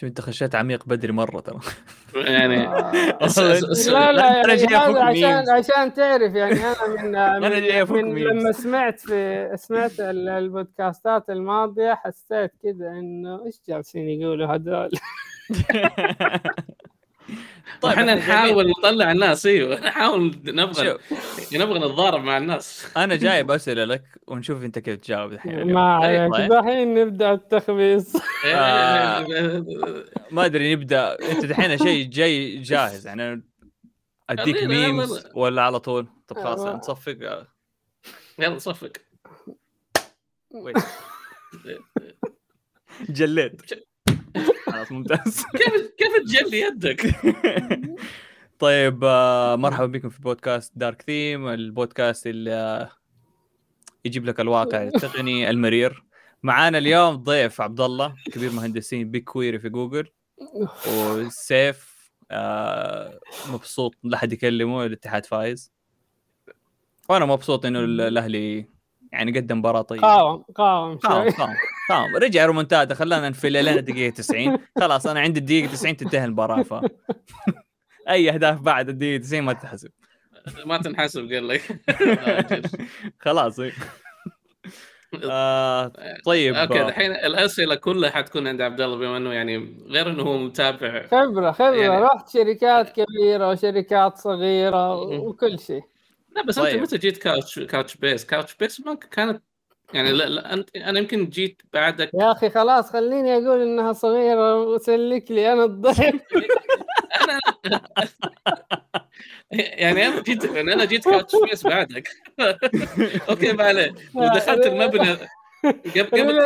شوف انت خشيت عميق بدري مرة ترى. يعني لا لا يعني هذا عشان عشان تعرف يعني أنا من أنا جاي أفك من. لما سمعت في سمعت ال- البودكاستات الماضية حسيت كذا إنه إيش جالسين يقولوا هذول؟ طيب إحنا جميل. نحاول نطلع الناس إيوه. نحاول نبغى نبغى نتضارب مع الناس. أنا جايب اسئله لك ونشوف أنت كيف تجاوب الحين. ما طيب، عليك. طيب. دحين نبدأ التخبيص آه. ما أدري نبدأ. أنت دحين شيء جاي جاهز. يعني أديك memes. ولا على طول؟ طب خلاص آه. نصفق. يلا صفق جليت. خلاص ممتاز. كيف كيف تجلي يدك؟ طيب آه، مرحبا بكم في بودكاست Dark Theme البودكاست اللي آه، يجيب لك الواقع التقني المرير. معانا اليوم ضيف عبد الله كبير مهندسين BigQuery في جوجل وسيف آه، مبسوط لا أحد يكلمه الاتحاد فايز. وأنا مبسوط إنه ال- الأهلي يعني قدم مباراة طيبة. قاوم قاوم قام قام رجع ريمونتادا خلانا نفل لنا دقيقة 90 خلاص أنا عندي الدقيقة 90 تنتهي المباراة ف أي أهداف بعد الدقيقة 90 ما تحسب ما تنحسب قال لك. آه، خلاص. آه طيب. أوكي الحين الأسئلة كلها حتكون عند عبد الله بما إنه يعني غير إنه هو متابع. خبرة خبرة. يعني- رحت شركات كبيرة وشركات صغيرة وكل شيء. لا بس طيب. انت متى جيت Couch Couchbase؟ Couchbase ما كانت يعني لا, لا أنت أنا يمكن جيت بعدك. يا أخي خلاص خليني أقول إنها صغيرة وسلك لي أنا الضيف أنا يعني أنا جيت يعني أنا جيت Couchbase بعدك. أوكي ما عليه. ودخلت المبنى. قبل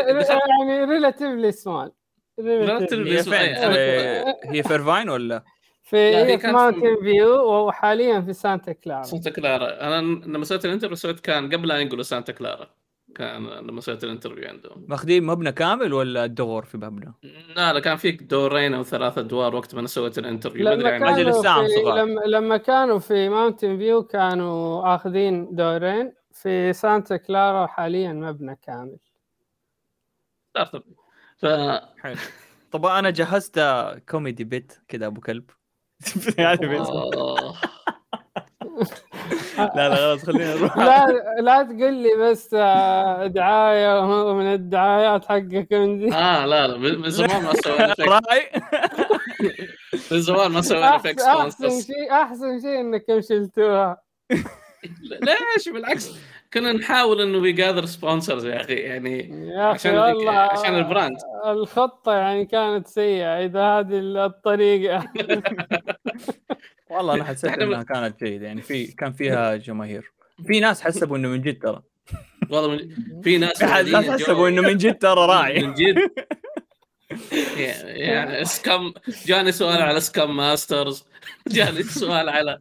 يعني relatively small فين؟ صغير. في- هي fair fine ولا؟ في هي في ماونتن فيو وحاليا في سانتا كلارا سانتا كلارا. أنا لما سويت ال interview سويت كان قبل لا ينقلوا سانتا كلارا. كان لما سويت ال interview عندهم. ماخذين مبنى كامل ولا دور في مبنى؟ لا لا كان فيك دورين أو ثلاث أدوار وقت ما أنا سويت ال interview. ما أدري لما عن صغار. لما, لما كانوا في ماونتن فيو كانوا آخذين دورين. في سانتا كلارا حاليا مبنى كامل. ف حلو. طب أنا جهزت comedy bit كذا أبو كلب. يعني. لا لا خلاص خلينا نروح. لا لا تقول لي بس آه، دعاية من الدعايات حقكم دي آه لا لا من زمان ما سوينا من زمان ما سوينا فيك أحسن شيء أحسن شيء انكم شلتوها. ليش بالعكس. كنا نحاول إنه we gather sponsors يا أخي يعني يا عشان والله عشان ال brand. الخطة يعني كانت سيئة إذا هذه الطريقة. والله أنا حسيت إنها كانت جيدة يعني في كان فيها جماهير. في ناس حسبوا إنه من جد ترى. والله من... في ناس حسبوا إنه من جد ترى راعي. من جد. يعني scam جاني سؤال على Scam Masters جاني سؤال على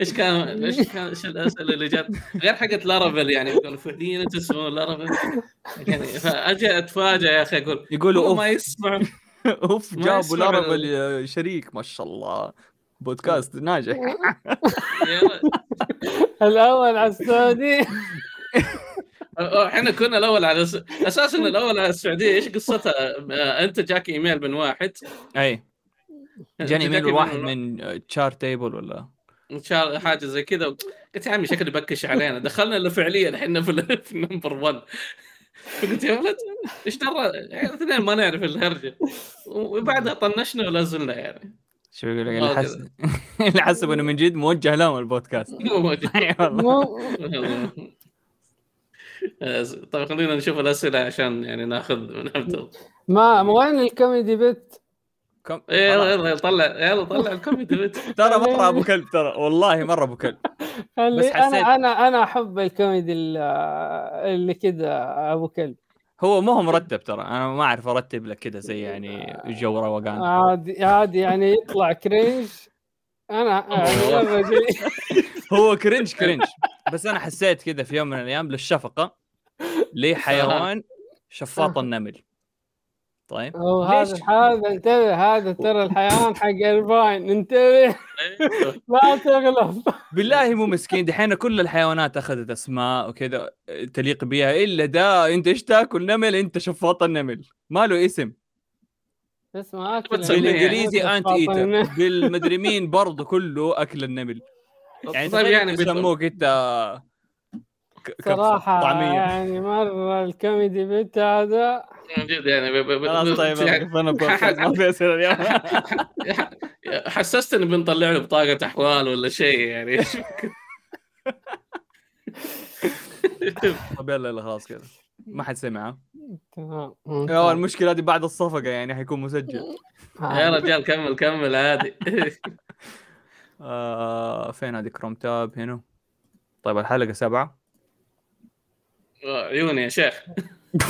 إيش كان إيش كان إيش الأسئلة اللي جت غير حقت Laravel يعني يقول فعليا أنتم تسمعون Laravel يعني فأجي اتفاجئ يا أخي أقول يقولوا ما يسمع أوف جابوا Laravel شريك ما شاء الله. بودكاست ناجح. الأول على السعودي. إحنا كنا الأول على س... أساسا الأول على السعودية. إيش قصتها؟ آه، أنت جاك إيميل من واحد. أي. جاني إيميل واحد من Chartable ولا؟ إن شاء الله حاجة زي كذا. قلت يا عمي شكله بكش علينا. دخلنا له فعليا إحنا في, ال- في ال number 1 قلت يا ولد إيش درى اثنين ما نعرف الهرجة. وبعدها طنشنا ولا زلنا يعني. شو يقول لك؟ اللي حس اللي حسبوا إنه من جد موجه لهم البودكاست. مو طيب خلينا نشوف الأسئلة عشان يعني ناخذ الله ما وين ال comedy bit؟ كم يلا خلاص. يلا طلع يلا طلع ال comedy bit. ترى مرة أبو كلب ترى. والله مرة أبو كلب. بس حسيت- أنا أنا أنا أحب الكوميدي ال- اللي كذا أبو كلب. هو ما هو مرتب ترى أنا ما أعرف أرتب لك كذا زي يعني جو روقان عادي عادي يعني يطلع cringe أنا يعني هو. cringe cringe بس أنا حسيت كذا في يوم من الأيام للشفقة لحيوان شفاط النمل. طيب هو هذا ليش؟ هذا انتبه هذا ترى الحيوان حق ال Pine انتبه. لا تغلط. بالله مو مسكين دحين كل الحيوانات أخذت أسماء وكذا تليق بها إلا ده أنت إيش تاكل؟ نمل أنت شفاط النمل. ما له اسم. اسمه أكل. بالإنجليزي النمل. أنت إيتر. بالمدري مين برضه كله أكل النمل. يعني طيب يعني بت- يسموك إنت صراحة طعمية. يعني مرة الكوميدي بيت هذا. من جد يعني ب- ب- ب- خلاص طيب يعني أنا بودكاست ما في أسئلة اليوم. حسستني بنطلع له بطاقة أحوال ولا شيء يعني. طب يلا يلا خلاص كذا. ما حد سمع. تمام. المشكلة دي بعد الصفقة يعني حيكون مسجل. يا رجال كمل كمل عادي. آه فين هذه؟ كروم تاب هنا. طيب الحلقة سبعة. عيوني يا شيخ.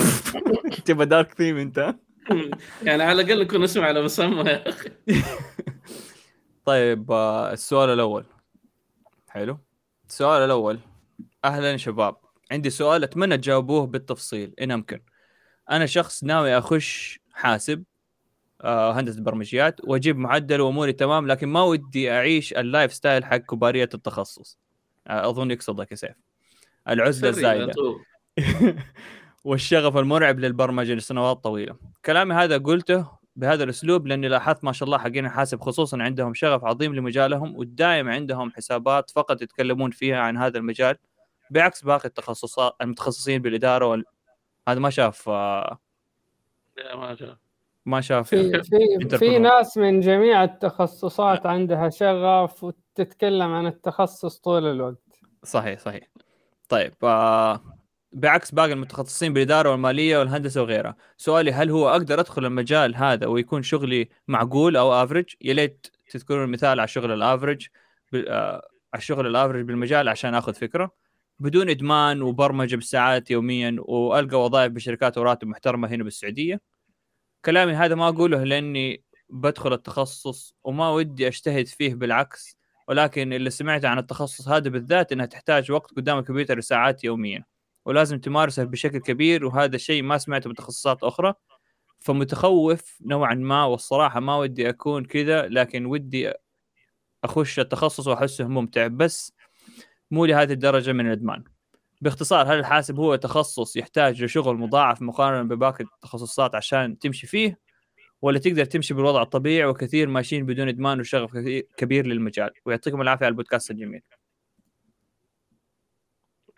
تبغى دارك ثيم أنت؟ يعني على الأقل نكون نسمع على مسمى يا أخي. طيب آه السؤال الأول. حلو. السؤال الأول. أهلا شباب. عندي سؤال أتمنى تجاوبوه بالتفصيل إن امكن أنا شخص ناوي أخش حاسب آه هندسة برمجيات وأجيب معدل وأموري تمام لكن ما ودي أعيش ال lifestyle حق كبارية التخصص. آه أظن يقصدك يا سيف. العزلة الزايدة. والشغف المرعب للبرمجة لسنوات طويلة. كلامي هذا قلته بهذا الأسلوب لأني لاحظت ما شاء الله حقين الحاسب خصوصا عندهم شغف عظيم لمجالهم والدائم عندهم حسابات فقط يتكلمون فيها عن هذا المجال بعكس باقي التخصصات المتخصصين بالإدارة وال... هذا ما شاف آه، لا ما شاء ما شاف في في. في ناس من جميع التخصصات عندها شغف وتتكلم عن التخصص طول الوقت صحيح صحيح طيب آه بعكس باقي المتخصصين بالإدارة والمالية والهندسة وغيرها. سؤالي هل هو أقدر أدخل المجال هذا ويكون شغلي معقول أو افرج يا ليت تذكرون مثال على الشغل الافرج بال- آه على الشغل الافرج بالمجال عشان آخذ فكرة. بدون إدمان وبرمجة بالساعات يوميا وألقى وظائف بشركات وراتب محترمة هنا بالسعودية. كلامي هذا ما أقوله لأني بدخل التخصص وما ودي أجتهد فيه بالعكس ولكن اللي سمعته عن التخصص هذا بالذات إنها تحتاج وقت قدام الكمبيوتر ساعات يوميا. ولازم تمارسه بشكل كبير وهذا الشيء ما سمعته بتخصصات أخرى. فمتخوف نوعا ما والصراحة ما ودي أكون كذا لكن ودي أخش التخصص وأحسه ممتع. بس مو لهذه الدرجة من الإدمان. باختصار هل الحاسب هو تخصص يحتاج لشغل مضاعف مقارنة بباقي التخصصات عشان تمشي فيه؟ ولا تقدر تمشي بالوضع الطبيعي وكثير ماشيين بدون إدمان وشغف كبير للمجال؟ ويعطيكم العافية على البودكاست الجميل.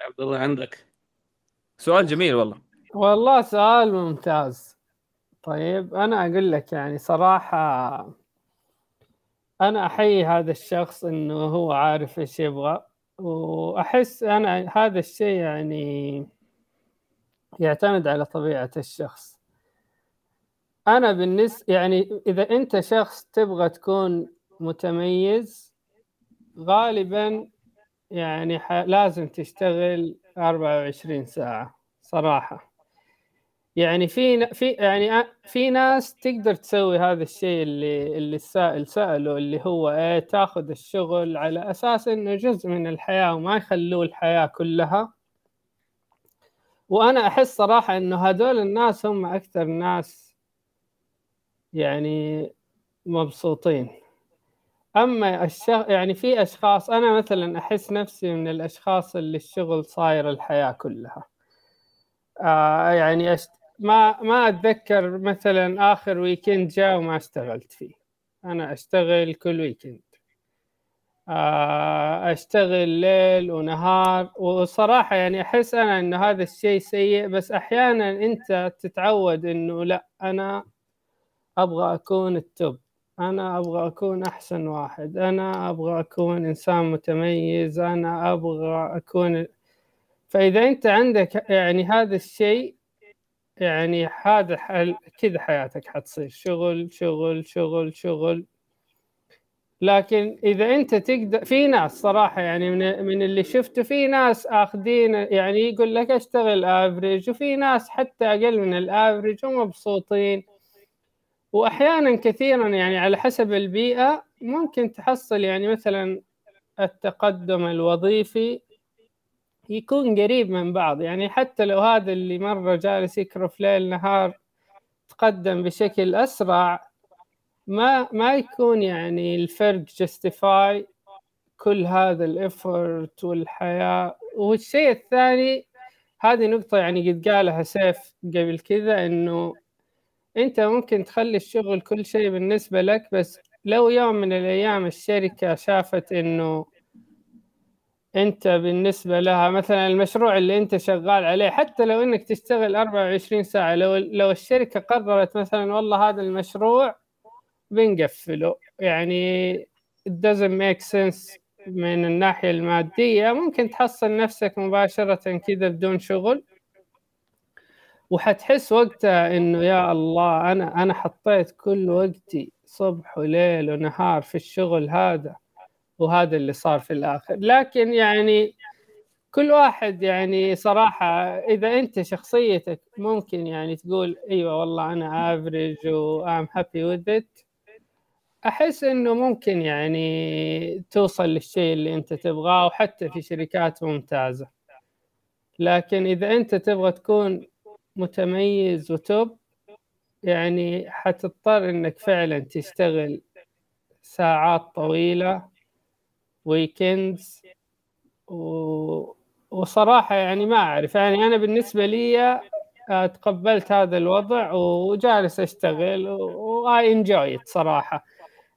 عبد الله عندك؟ سؤال جميل والله. والله سؤال ممتاز. طيب أنا أقول لك يعني صراحة أنا أحيي هذا الشخص إنه هو عارف إيش يبغى وأحس أنا هذا الشيء يعني يعتمد على طبيعة الشخص. أنا بالنسبة يعني إذا أنت شخص تبغى تكون متميز غالبا يعني ح... لازم تشتغل 24 ساعة صراحة. يعني في في يعني في ناس تقدر تسوي هذا الشيء اللي اللي السائل سأله اللي هو إيه تاخذ الشغل على أساس إنه جزء من الحياة وما يخلوه الحياة كلها. وأنا أحس صراحة إنه هذول الناس هم أكثر ناس يعني مبسوطين. أما الشغ... يعني في أشخاص أنا مثلا أحس نفسي من الأشخاص اللي الشغل صاير الحياة كلها. آه يعني أشت... ما ما أتذكر مثلا آخر ويكند جاء وما اشتغلت فيه. أنا أشتغل كل ويكند آه أشتغل ليل ونهار. وصراحة يعني أحس أنا إنه هذا الشيء سيء بس أحيانا أنت تتعود إنه لأ أنا أبغى أكون ال top أنا أبغى أكون أحسن واحد. أنا أبغى أكون إنسان متميز. أنا أبغى أكون فإذا أنت عندك يعني هذا الشيء يعني هذا. كذا حياتك حتصير. شغل شغل شغل شغل. لكن إذا أنت تقدر في ناس صراحة يعني من من اللي شفته في ناس آخذين يعني يقول لك اشتغل average وفي ناس حتى أقل من ال average ومبسوطين. وأحيانا كثيرا يعني على حسب البيئة ممكن تحصل يعني مثلا التقدم الوظيفي يكون قريب من بعض. يعني حتى لو هذا اللي مرة جالس يكرف ليل نهار تقدم بشكل أسرع ما ما يكون يعني الفرق justify كل هذا ال effort والحياة. والشيء الثاني هذه نقطة يعني قد قالها سيف قبل كذا إنه أنت ممكن تخلي الشغل كل شيء بالنسبة لك بس لو يوم من الأيام الشركة شافت إنه أنت بالنسبة لها مثلا المشروع اللي أنت شغال عليه حتى لو إنك تشتغل 24 ساعة لو لو الشركة قررت مثلا والله هذا المشروع بنقفله. يعني it doesn't make sense من الناحية المادية. ممكن تحصل نفسك مباشرة كذا بدون شغل. وحتحس وقتها إنه يا الله أنا أنا حطيت كل وقتي صبح وليل ونهار في الشغل هذا وهذا اللي صار في الآخر. لكن يعني كل واحد يعني صراحة إذا أنت شخصيتك ممكن يعني تقول أيوة والله أنا افريج و I'm happy with it. أحس إنه ممكن يعني توصل للشيء اللي أنت تبغاه وحتى في شركات ممتازة. لكن إذا أنت تبغى تكون متميز وتوب يعني حتضطر إنك فعلا تشتغل ساعات طويلة ويكندز و... وصراحة يعني ما أعرف. يعني أنا بالنسبة لي آه، تقبلت هذا الوضع وجالس أشتغل وآي انجوي صراحة.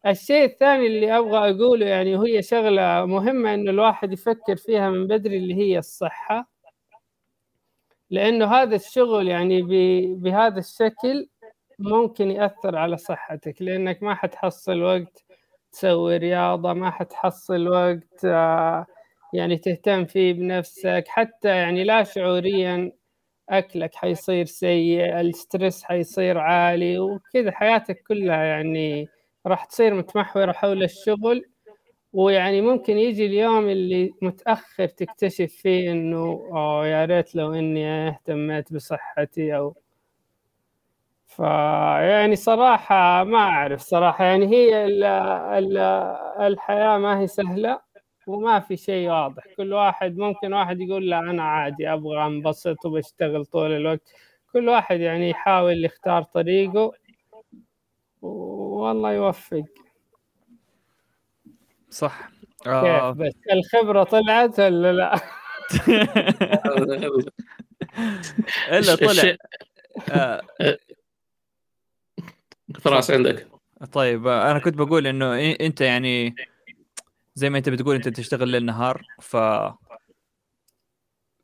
الشيء الثاني اللي أبغى أقوله يعني وهي شغلة مهمة إنه الواحد يفكر فيها من بدري اللي هي الصحة. لأنه هذا الشغل يعني بهذا الشكل ممكن يأثر على صحتك لأنك ما حتحصل وقت تسوي رياضة ما حتحصل وقت آه، يعني تهتم فيه بنفسك حتى يعني لا شعوريا أكلك حيصير سيء الستريس حيصير عالي وكذا حياتك كلها يعني راح تصير متمحورة حول الشغل. ويعني ممكن يجي اليوم اللي متأخر تكتشف فيه إنه أوه يا ريت لو إني اهتميت بصحتي أو فيعني صراحة ما أعرف صراحة يعني هي ال ال الحياة ما هي سهلة وما في شيء واضح. كل واحد ممكن واحد يقول لا أنا عادي أبغى أنبسط وبشتغل طول الوقت. كل واحد يعني يحاول يختار طريقه والله يوفق. صح آه. كيف بس الخبرة طلعت ولا لا؟ إلا طلع آه. فراس عندك طيب أنا كنت بقول إنه أنت يعني زي ما أنت بتقول أنت تشتغل ليل نهار ف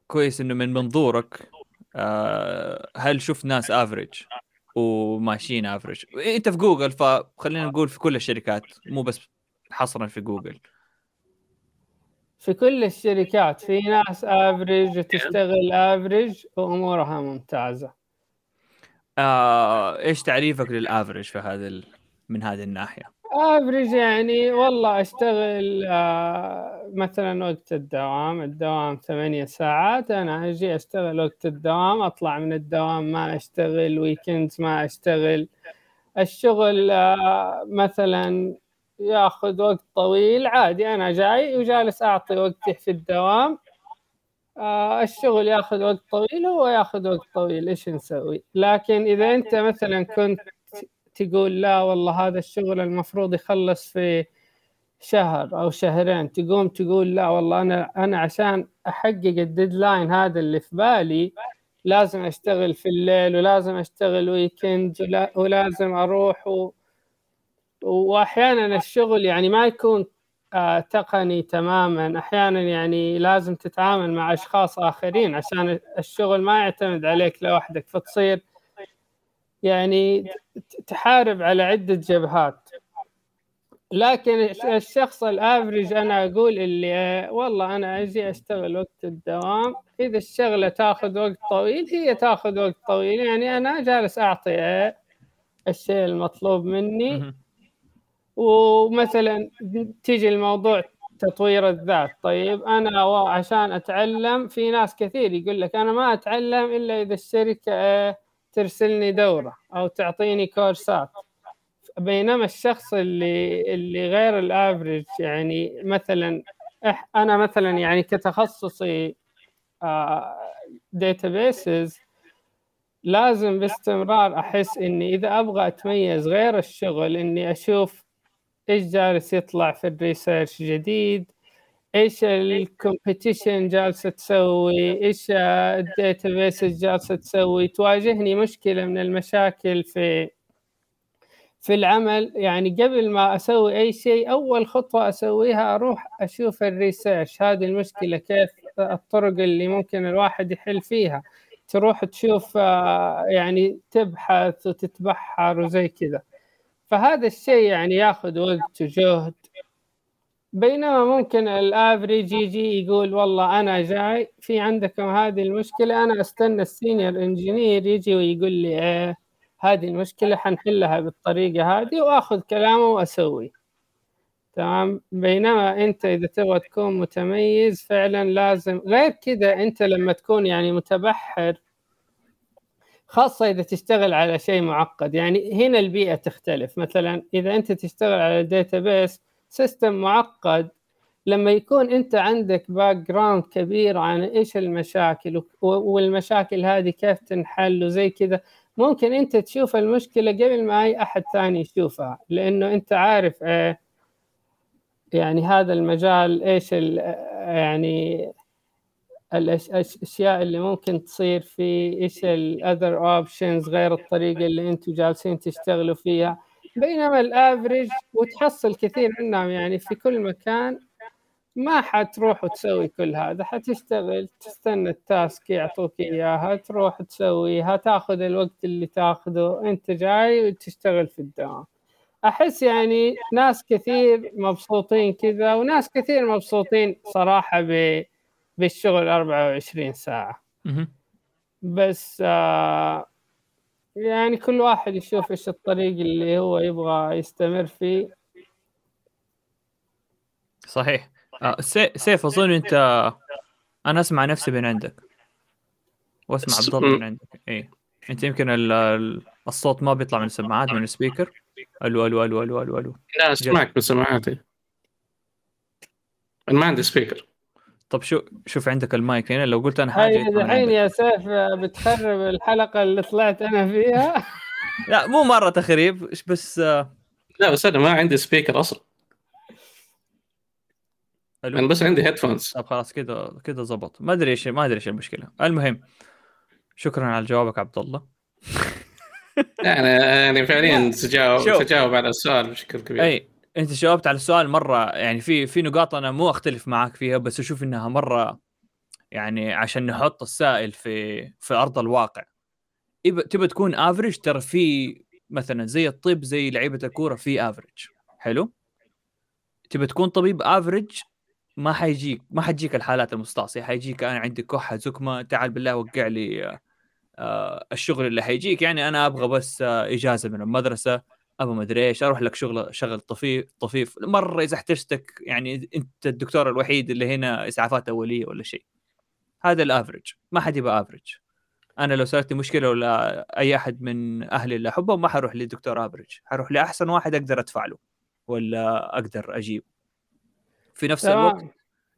كويس إنه من منظورك آه، هل شفت ناس average وماشيين average أنت في جوجل فخلينا نقول في كل الشركات مو بس حصرا في جوجل. في كل الشركات في ناس average وتشتغل average وأمورها ممتازة. آه، إيش تعريفك لل average في هذا ال... من هذه الناحية؟ average يعني والله أشتغل آه مثلا وقت الدوام الدوام ثمانية ساعات أنا أجي أشتغل وقت الدوام أطلع من الدوام ما أشتغل weekends ما أشتغل. الشغل آه مثلا ياخذ وقت طويل. عادي أنا جاي وجالس أعطي وقتي في الدوام. آه الشغل ياخذ وقت طويل هو ياخذ وقت طويل. إيش نسوي؟ لكن إذا أنت مثلا كنت تقول لا والله هذا الشغل المفروض يخلص في شهر أو شهرين تقوم تقول لا والله أنا أنا عشان أحقق الديدلاين هذا اللي في بالي لازم أشتغل في الليل ولازم أشتغل ويكند ولازم أروح و... واحيانا الشغل يعني ما يكون آه، تقني تماما. أحيانا يعني لازم تتعامل مع أشخاص آخرين عشان الشغل ما يعتمد عليك لوحدك فتصير يعني تحارب على عدة جبهات. لكن الشخص الأفريج أنا أقول اللي آه، والله أنا أجي أشتغل وقت الدوام إذا الشغلة تاخذ وقت طويل هي تاخذ وقت طويل. يعني أنا جالس أعطي آه، الشيء المطلوب مني. ومثلا تيجي الموضوع تطوير الذات. طيب أنا عشان أتعلم في ناس كثير يقول لك أنا ما أتعلم إلا إذا الشركة ترسلني دورة أو تعطيني كورسات. بينما الشخص اللي اللي غير الأفريج يعني مثلا أنا مثلا يعني كتخصصي databases آه، لازم باستمرار أحس إني إذا أبغى أتميز غير الشغل إني أشوف إيش جالس يطلع في ال research جديد؟ إيش ال competition جالسة تسوي؟ إيش ال data جالسة تسوي؟ تواجهني مشكلة من المشاكل في في العمل. يعني قبل ما أسوي أي شيء أول خطوة أسويها أروح أشوف ال research. هذه المشكلة كيف الطرق اللي ممكن الواحد يحل فيها. تروح تشوف آه، يعني تبحث وتتبحر وزي كذا. فهذا الشيء يعني ياخذ وقت وجهد. بينما ممكن ال average يجي يقول والله أنا جاي في عندكم هذه المشكلة أنا أستنى ال senior engineer يجي ويقول لي إيه هذه المشكلة حنحلها بالطريقة هذه وآخذ كلامه وأسوي. تمام؟ بينما أنت إذا تبغى تكون متميز فعلا لازم غير كذا أنت لما تكون يعني متبحر خاصة إذا تشتغل على شيء معقد. يعني هنا البيئة تختلف. مثلا إذا أنت تشتغل على ال database system معقد لما يكون أنت عندك background كبير عن إيش المشاكل والمشاكل هذه كيف تنحل وزي كذا ممكن أنت تشوف المشكلة قبل ما أي أحد ثاني يشوفها. لأنه أنت عارف إيه يعني هذا المجال إيش يعني الأشياء اللي ممكن تصير فيه إيش ال other options غير الطريقة اللي أنتم جالسين تشتغلوا فيها. بينما ال average وتحصل كثير منهم يعني في كل مكان ما حتروح وتسوي كل هذا. حتشتغل تستنى ال task يعطوك إياها تروح تسويها تاخذ الوقت اللي تاخذه. أنت جاي وتشتغل في الدوام. أحس يعني ناس كثير مبسوطين كذا وناس كثير مبسوطين صراحة ب بالشغل 24 ساعة. بس آه يعني كل واحد يشوف إيش الطريق اللي هو يبغى يستمر فيه. صحيح. آه سيف أظن أنت أنا أسمع نفسي من عندك. وأسمع عبد الله من عندك. اي أنت يمكن الصوت ما بيطلع من السماعات من ال speaker. ألو ألو ألو ألو ألو ألو. لا أسمعك من سماعاتي أنا ما عندي speaker. طب شو شوف عندك المايك هنا لو قلت أنا حاجة هاي الحين يا سيف بتخرب الحلقة اللي طلعت أنا فيها. لا مو مرة تخريب بس لا بس أنا ما عندي speaker أصلا. أنا بس عندي headphones طب خلاص كذا كذا زبط. ما أدري إيش ما أدري إيش المشكلة. المهم شكرا على جوابك عبد الله. يعني يعني فعليا تجاوب تجاوب على السؤال بشكل كبير. أي انت جاوبت على السؤال مرة يعني في في نقاط أنا مو أختلف معك فيها بس أشوف إنها مرة يعني عشان نحط السائل في في أرض الواقع. تبى تكون average ترى في مثلا زي الطب زي لعيبة الكورة في average حلو؟ تبى تكون طبيب average ما حيجيك ما حتجيك الحالات المستعصيه حيجيك أنا عندي كحة زكمة تعال بالله وقع لي آه الشغل اللي حيجيك. يعني أنا أبغى بس آه إجازة من المدرسة. أبو مدري إيش أروح لك شغل شغل طفيف طفيف. مرة إذا احتجتك يعني أنت الدكتور الوحيد اللي هنا إسعافات أولية ولا شيء. هذا الأفرج. ما حد يبغى أفرج. أنا لو صارت مشكلة ولا أي أحد من أهلي اللي أحبهم ما حروح لدكتور أفرج. حروح لأحسن واحد أقدر أدفع له ولا أقدر أجيب في نفس الوقت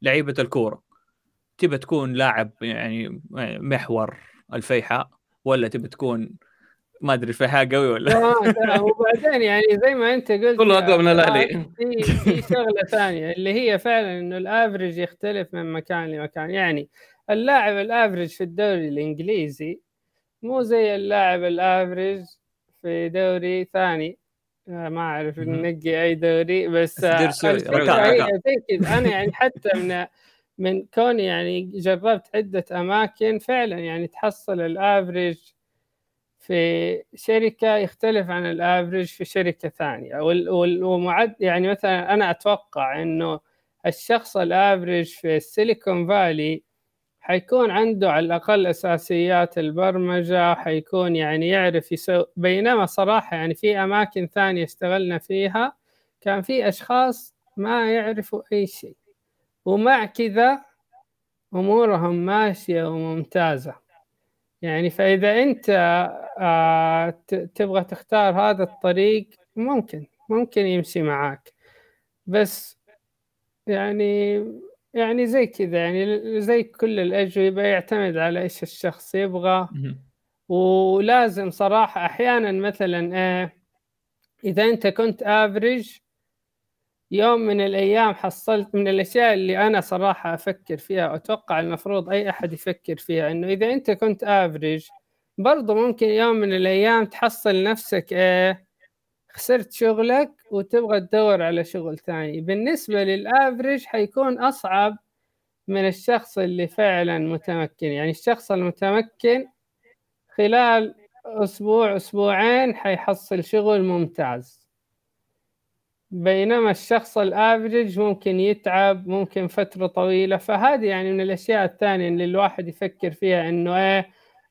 لعيبة الكورة. تبى تكون لاعب يعني محور الفيحاء ولا تبى تكون ما أدري في حاجة قوي ولا تمام وبعدين يعني زي ما أنت قلت كله اقوى من الأهلي. في في شغلة ثانية اللي هي فعلا إنه ال average يختلف من مكان لمكان. يعني اللاعب ال average في الدوري الإنجليزي مو زي اللاعب ال average في دوري ثاني. آه، ما أعرف ننقي أي دوري بس آه، أنا يعني حتى من من كوني يعني جربت عدة أماكن فعلا يعني تحصل ال average في شركة يختلف عن ال average في شركة ثانية. ومعد يعني مثلا أنا أتوقع إنه الشخص ال average في السيليكون فالي حيكون عنده على الأقل أساسيات البرمجة حيكون يعني يعرف يسوي بينما صراحة يعني في أماكن ثانية اشتغلنا فيها كان في أشخاص ما يعرفوا أي شيء. ومع كذا أمورهم ماشية وممتازة. يعني فإذا أنت آه تبغى تختار هذا الطريق ممكن ممكن يمشي معاك. بس يعني يعني زي كذا يعني زي كل الأجوبة يعتمد على إيش الشخص يبغى. ولازم صراحة أحيانا مثلا إيه إذا أنت كنت average يوم من الأيام حصلت من الأشياء اللي أنا صراحة أفكر فيها واتوقع المفروض أي أحد يفكر فيها إنه إذا أنت كنت average برضو ممكن يوم من الأيام تحصل نفسك إيه خسرت شغلك وتبغى تدور على شغل ثاني. بالنسبة لل average حيكون أصعب من الشخص اللي فعلا متمكن. يعني الشخص المتمكن خلال أسبوع أسبوعين حيحصل شغل ممتاز. بينما الشخص الأفريج ممكن يتعب ممكن فترة طويلة. فهذه يعني من الأشياء الثانية اللي الواحد يفكر فيها إنه إيه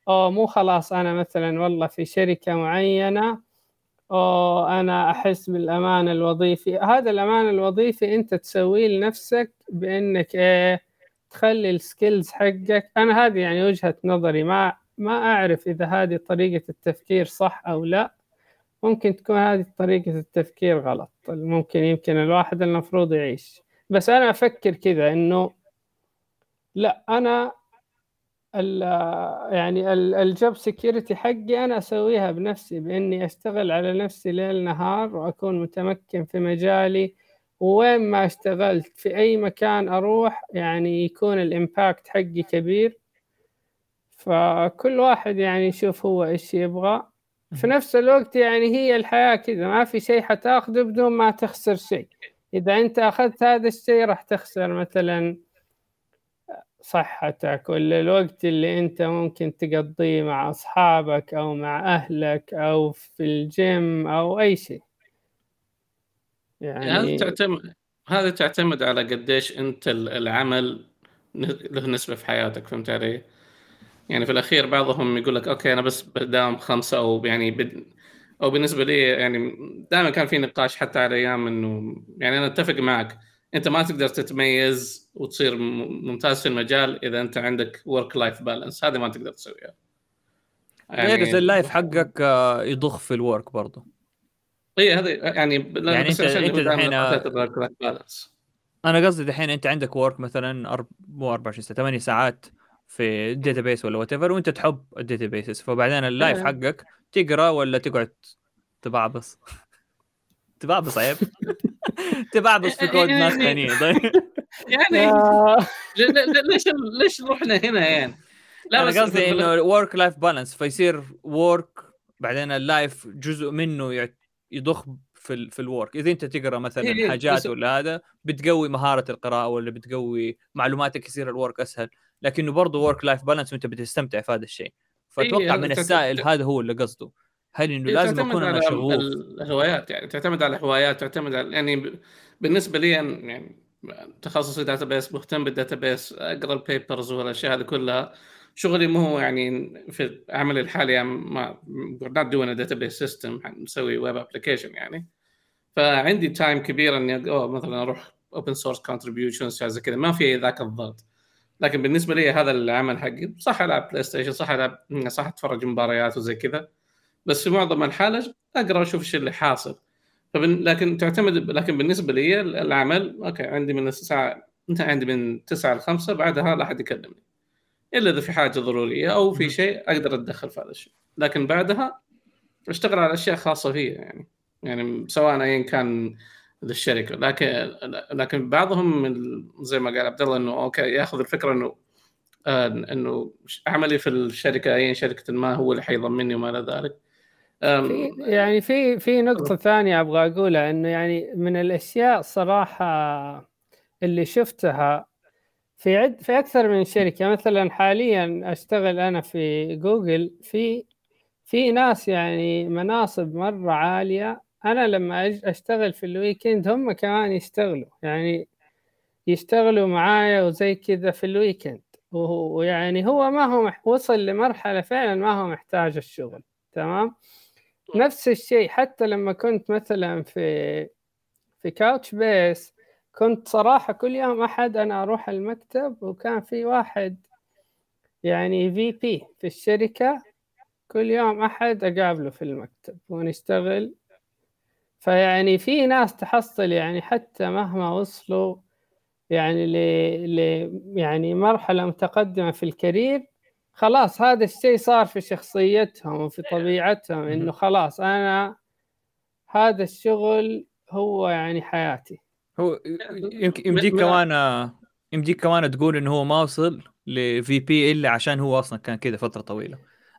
أو مو خلاص أنا مثلا والله في شركة معينة أو أنا أحس بالأمان الوظيفي. هذا الأمان الوظيفي أنت تسويه لنفسك بإنك إيه تخلي ال skills حقك. أنا هذه يعني وجهة نظري ما ما أعرف إذا هذه طريقة التفكير صح أو لا. ممكن تكون هذه طريقة التفكير غلط ممكن يمكن الواحد المفروض يعيش. بس أنا أفكر كذا إنه لا أنا ال يعني ال job security حقي أنا أسويها بنفسي بإني أشتغل على نفسي ليل نهار وأكون متمكن في مجالي. ووين ما اشتغلت في أي مكان أروح يعني يكون الإمباكت حقي كبير. فكل واحد يعني يشوف هو إيش يبغى. في نفس الوقت يعني هي الحياة كذا ما في شيء حتاخذه بدون ما تخسر شيء إذا أنت أخذت هذا الشيء راح تخسر مثلا صحتك ولا الوقت اللي أنت ممكن تقضيه مع أصحابك أو مع أهلك أو في الجيم أو أي شيء يعني هذا تعتمد هذا تعتمد على قديش أنت العمل له نسبة في حياتك فهمت علي؟ يعني في الأخير بعضهم يقول لك okay أنا بس بداوم خمسة أو يعني بد... أو بالنسبة لي يعني دائما كان في نقاش حتى على أيام إنه يعني أنا أتفق معك أنت ما تقدر تتميز وتصير ممتاز في المجال إذا أنت عندك work life balance هذه ما تقدر تسويها. يعني غير ال life حقك آه، يضخ في ال work برضه. إي هذه يعني يعني انت أنت الحين أنا قصدي الحين أنت عندك work مثلا أرب... مو 24 ساعه 8 ساعات في ال data ولا what وانت تحب ال data فبعدين ال life إيه. حقك تقرأ ولا تقعد تبعبص؟ تبعبص عيب. تبعبص في كود ناس ثانيين طيب. يعني ليش ليش رحنا هنا يعني؟ لا بس قصدي إنه work life balance فيصير work بعدين ال life جزء منه يضخ في في ال work إذا أنت تقرأ مثلا إيه حاجات ولا هذا بتقوي مهارة القراءة ولا بتقوي معلوماتك يصير ال work أسهل. لكنه برضه work life balance وانت بتستمتع في هذا الشيء. فأتوقع إيه من السائل هذا هو اللي قصده. هل إنه إيه لازم أكون أنا شغوف الهوايات يعني تعتمد على الهوايات تعتمد على يعني بالنسبة لي يعني تخصصي database مهتم بال database أقرأ ال papers والأشياء هذه كلها. شغلي مو هو يعني في عملي الحالي يعني ما not doing a database system نسوي web application يعني. فعندي time كبير إني مثلا أروح open source contributions زي كذا. ما في ذاك الضغط. لكن بالنسبة لي هذا العمل حقي صح ألعب بلاي ستيشن صح ألعب صح أتفرج مباريات وزي كذا بس في معظم الحالة أقرأ وأشوف إيش اللي حاصل. فبن... لكن تعتمد لكن بالنسبة لي العمل okay عندي من الساعة أنت عندي من 9 ل 5 بعدها لا أحد يكلمني. إلا إذا في حاجة ضرورية أو في شيء أقدر أتدخل في هذا الشيء. لكن بعدها أشتغل على أشياء خاصة فيها يعني. يعني سواء ايا كان للشركه لكن لكن بعضهم زي ما قال عبد الله إنه أوكي يأخذ الفكرة إنه آه إنه عملي في الشركة اي شركة ما هو اللي حيضمني وما إلى ذلك. في يعني في في نقطة ثانية أبغى أقولها إنه يعني من الأشياء صراحة اللي شفتها في عد في أكثر من شركة. مثلا حاليا أشتغل أنا في جوجل في في ناس يعني مناصب مرة عالية أنا لما أشتغل في ال weekend هم كمان يشتغلوا يعني يشتغلوا معايا وزي كذا في ال weekend ويعني هو ما هو. وصل لمرحلة فعلا ما هو محتاج الشغل تمام نفس الشيء حتى لما كنت مثلا في في كاوتش بيس كنت صراحة كل يوم أحد أنا أروح المكتب وكان في واحد يعني VP في الشركة كل يوم أحد أقابله في المكتب ونشتغل فيعني في ناس تحصل يعني حتى مهما وصلوا يعني ل... ل... يعني مرحلة متقدمة في ال career خلاص هذا الشيء صار في شخصيتهم وفي طبيعتهم إنه خلاص أنا هذا الشغل هو يعني حياتي. هو يمكن يمديك كمان يمديك كمان تقول إنه هو ما وصل ل VP إلا عشان هو أصلا كان كذا فترة طويلة.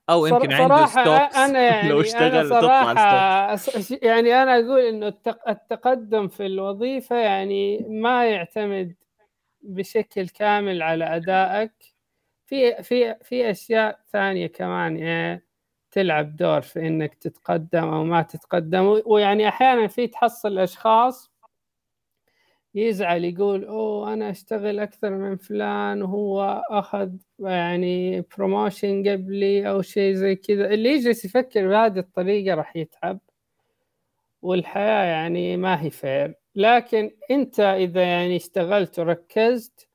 أو يمكن عنده stocks أنا يعني لو أنا اشتغل تطلع صراحة يعني أنا أقول إنه التق- التقدم في الوظيفة يعني ما يعتمد بشكل كامل على أدائك. في في في أشياء ثانية كمان يعني تلعب دور في إنك تتقدم أو ما تتقدم. ويعني أحيانا في تحصل أشخاص يزعل يقول أوه أنا أشتغل أكثر من فلان وهو أخذ يعني promotion قبلي أو شيء زي كذا اللي يجلس يفكر بهذه الطريقة راح يتعب والحياة يعني ما هي fair لكن أنت إذا يعني اشتغلت وركزت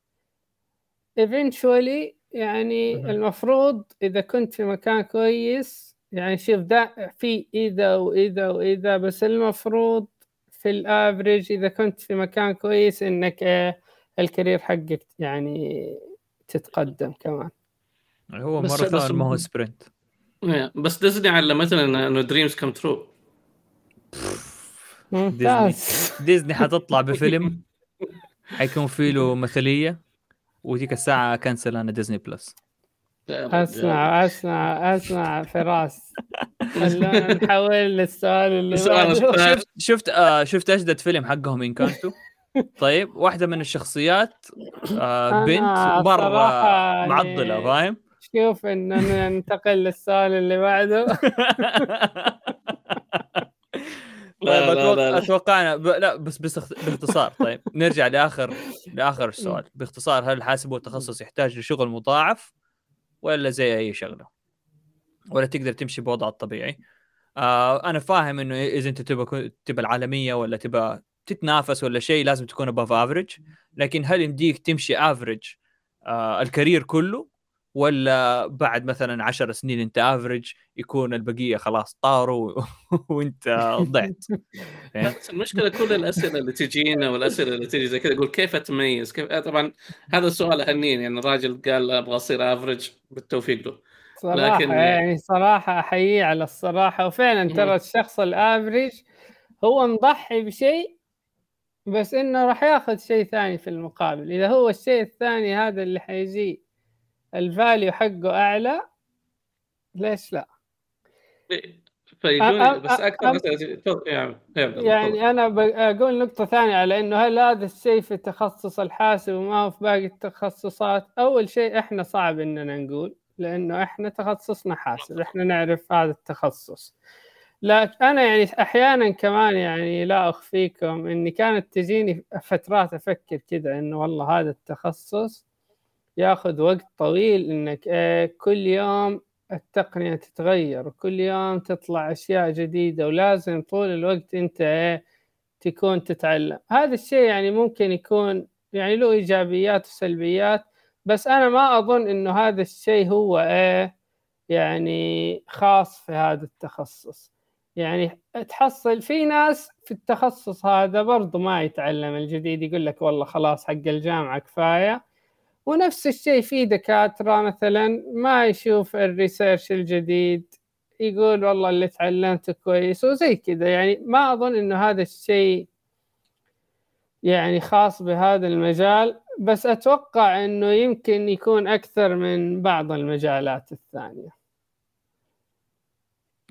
eventually يعني. المفروض إذا كنت في مكان كويس يعني شوف ده في إذا وإذا وإذا بس المفروض في ال average إذا كنت في مكان كويس إنك آه، ال career حقك يعني تتقدم كمان. هو ماراثون ما هو sprint إيه، بس ديزني علمتنا إنه dreams come true ممتاز. ديزني. حتطلع بفيلم حيكون فيه له مثلية وديك الساعة cancel أنا ديزني بلس. أسمع أسمع أسمع فراس. خلونا نحول للسؤال اللي الثاني. شفت شفت آه شفت أجدد فيلم حقهم انكانتو طيب واحدة من الشخصيات آه بنت مرة يعني- معضلة فاهم؟ شوف اننا ننتقل للسؤال اللي بعده. لا، طيب لا، لا، لا. اتوقعنا ب... لا بس بس باختصار. طيب نرجع لآخر لآخر السؤال. باختصار هل الحاسب والتخصص يحتاج لشغل مضاعف؟ ولا زي أي شغلة. ولا تقدر تمشي بوضع الطبيعي. آه أنا فاهم إنه إذا أنت تبغى تبغى العالمية ولا تبغى تتنافس ولا شيء لازم تكون above average لكن هل يمديك تمشي average آه ال career كله؟ ولا بعد مثلا عشر سنين أنت average يكون البقية خلاص طاروا وأنت ضعت. المشكلة كل الأسئلة اللي تجينا والأسئلة اللي تجي زي كذا يقول كيف أتميز؟ كيف؟ آه، طبعا هذا السؤال اهنين يعني الراجل قال أبغى أصير average بالتوفيق له. صراحة لكن- يعني صراحة أحييه على الصراحة. وفعلا. ترى الشخص ال average هو مضحي بشيء بس إنه راح ياخذ شيء ثاني في المقابل. إذا هو الشيء الثاني هذا اللي حيجي ال value حقه أعلى. ليش لا؟ فيجوني بس أكثر الله، تفضل. يعني أنا بقول نقطة ثانية على إنه هل هذا الشيء في تخصص الحاسب وما هو في باقي التخصصات؟ أول شيء إحنا صعب إننا نقول لأنه إحنا تخصصنا حاسب إحنا نعرف هذا التخصص. لكن أنا يعني أحيانا كمان يعني لا أخفيكم إني كانت تجيني فترات أفكر كذا إنه والله هذا التخصص ياخذ وقت طويل إنك آه، كل يوم التقنية تتغير وكل يوم تطلع أشياء جديدة ولازم طول الوقت أنت إيه تكون تتعلم. هذا الشيء يعني ممكن يكون يعني له إيجابيات وسلبيات بس أنا ما أظن إنه هذا الشيء هو إيه يعني خاص في هذا التخصص. يعني تحصل في ناس في التخصص هذا برضو ما يتعلم الجديد يقول لك والله خلاص حق الجامعة كفاية ونفس الشيء في دكاترة مثلا ما يشوف الريسيرش الجديد يقول والله اللي تعلمته كويس وزي كذا. يعني ما أظن إنه هذا الشيء يعني خاص بهذا المجال بس أتوقع إنه يمكن يكون أكثر من بعض المجالات الثانية.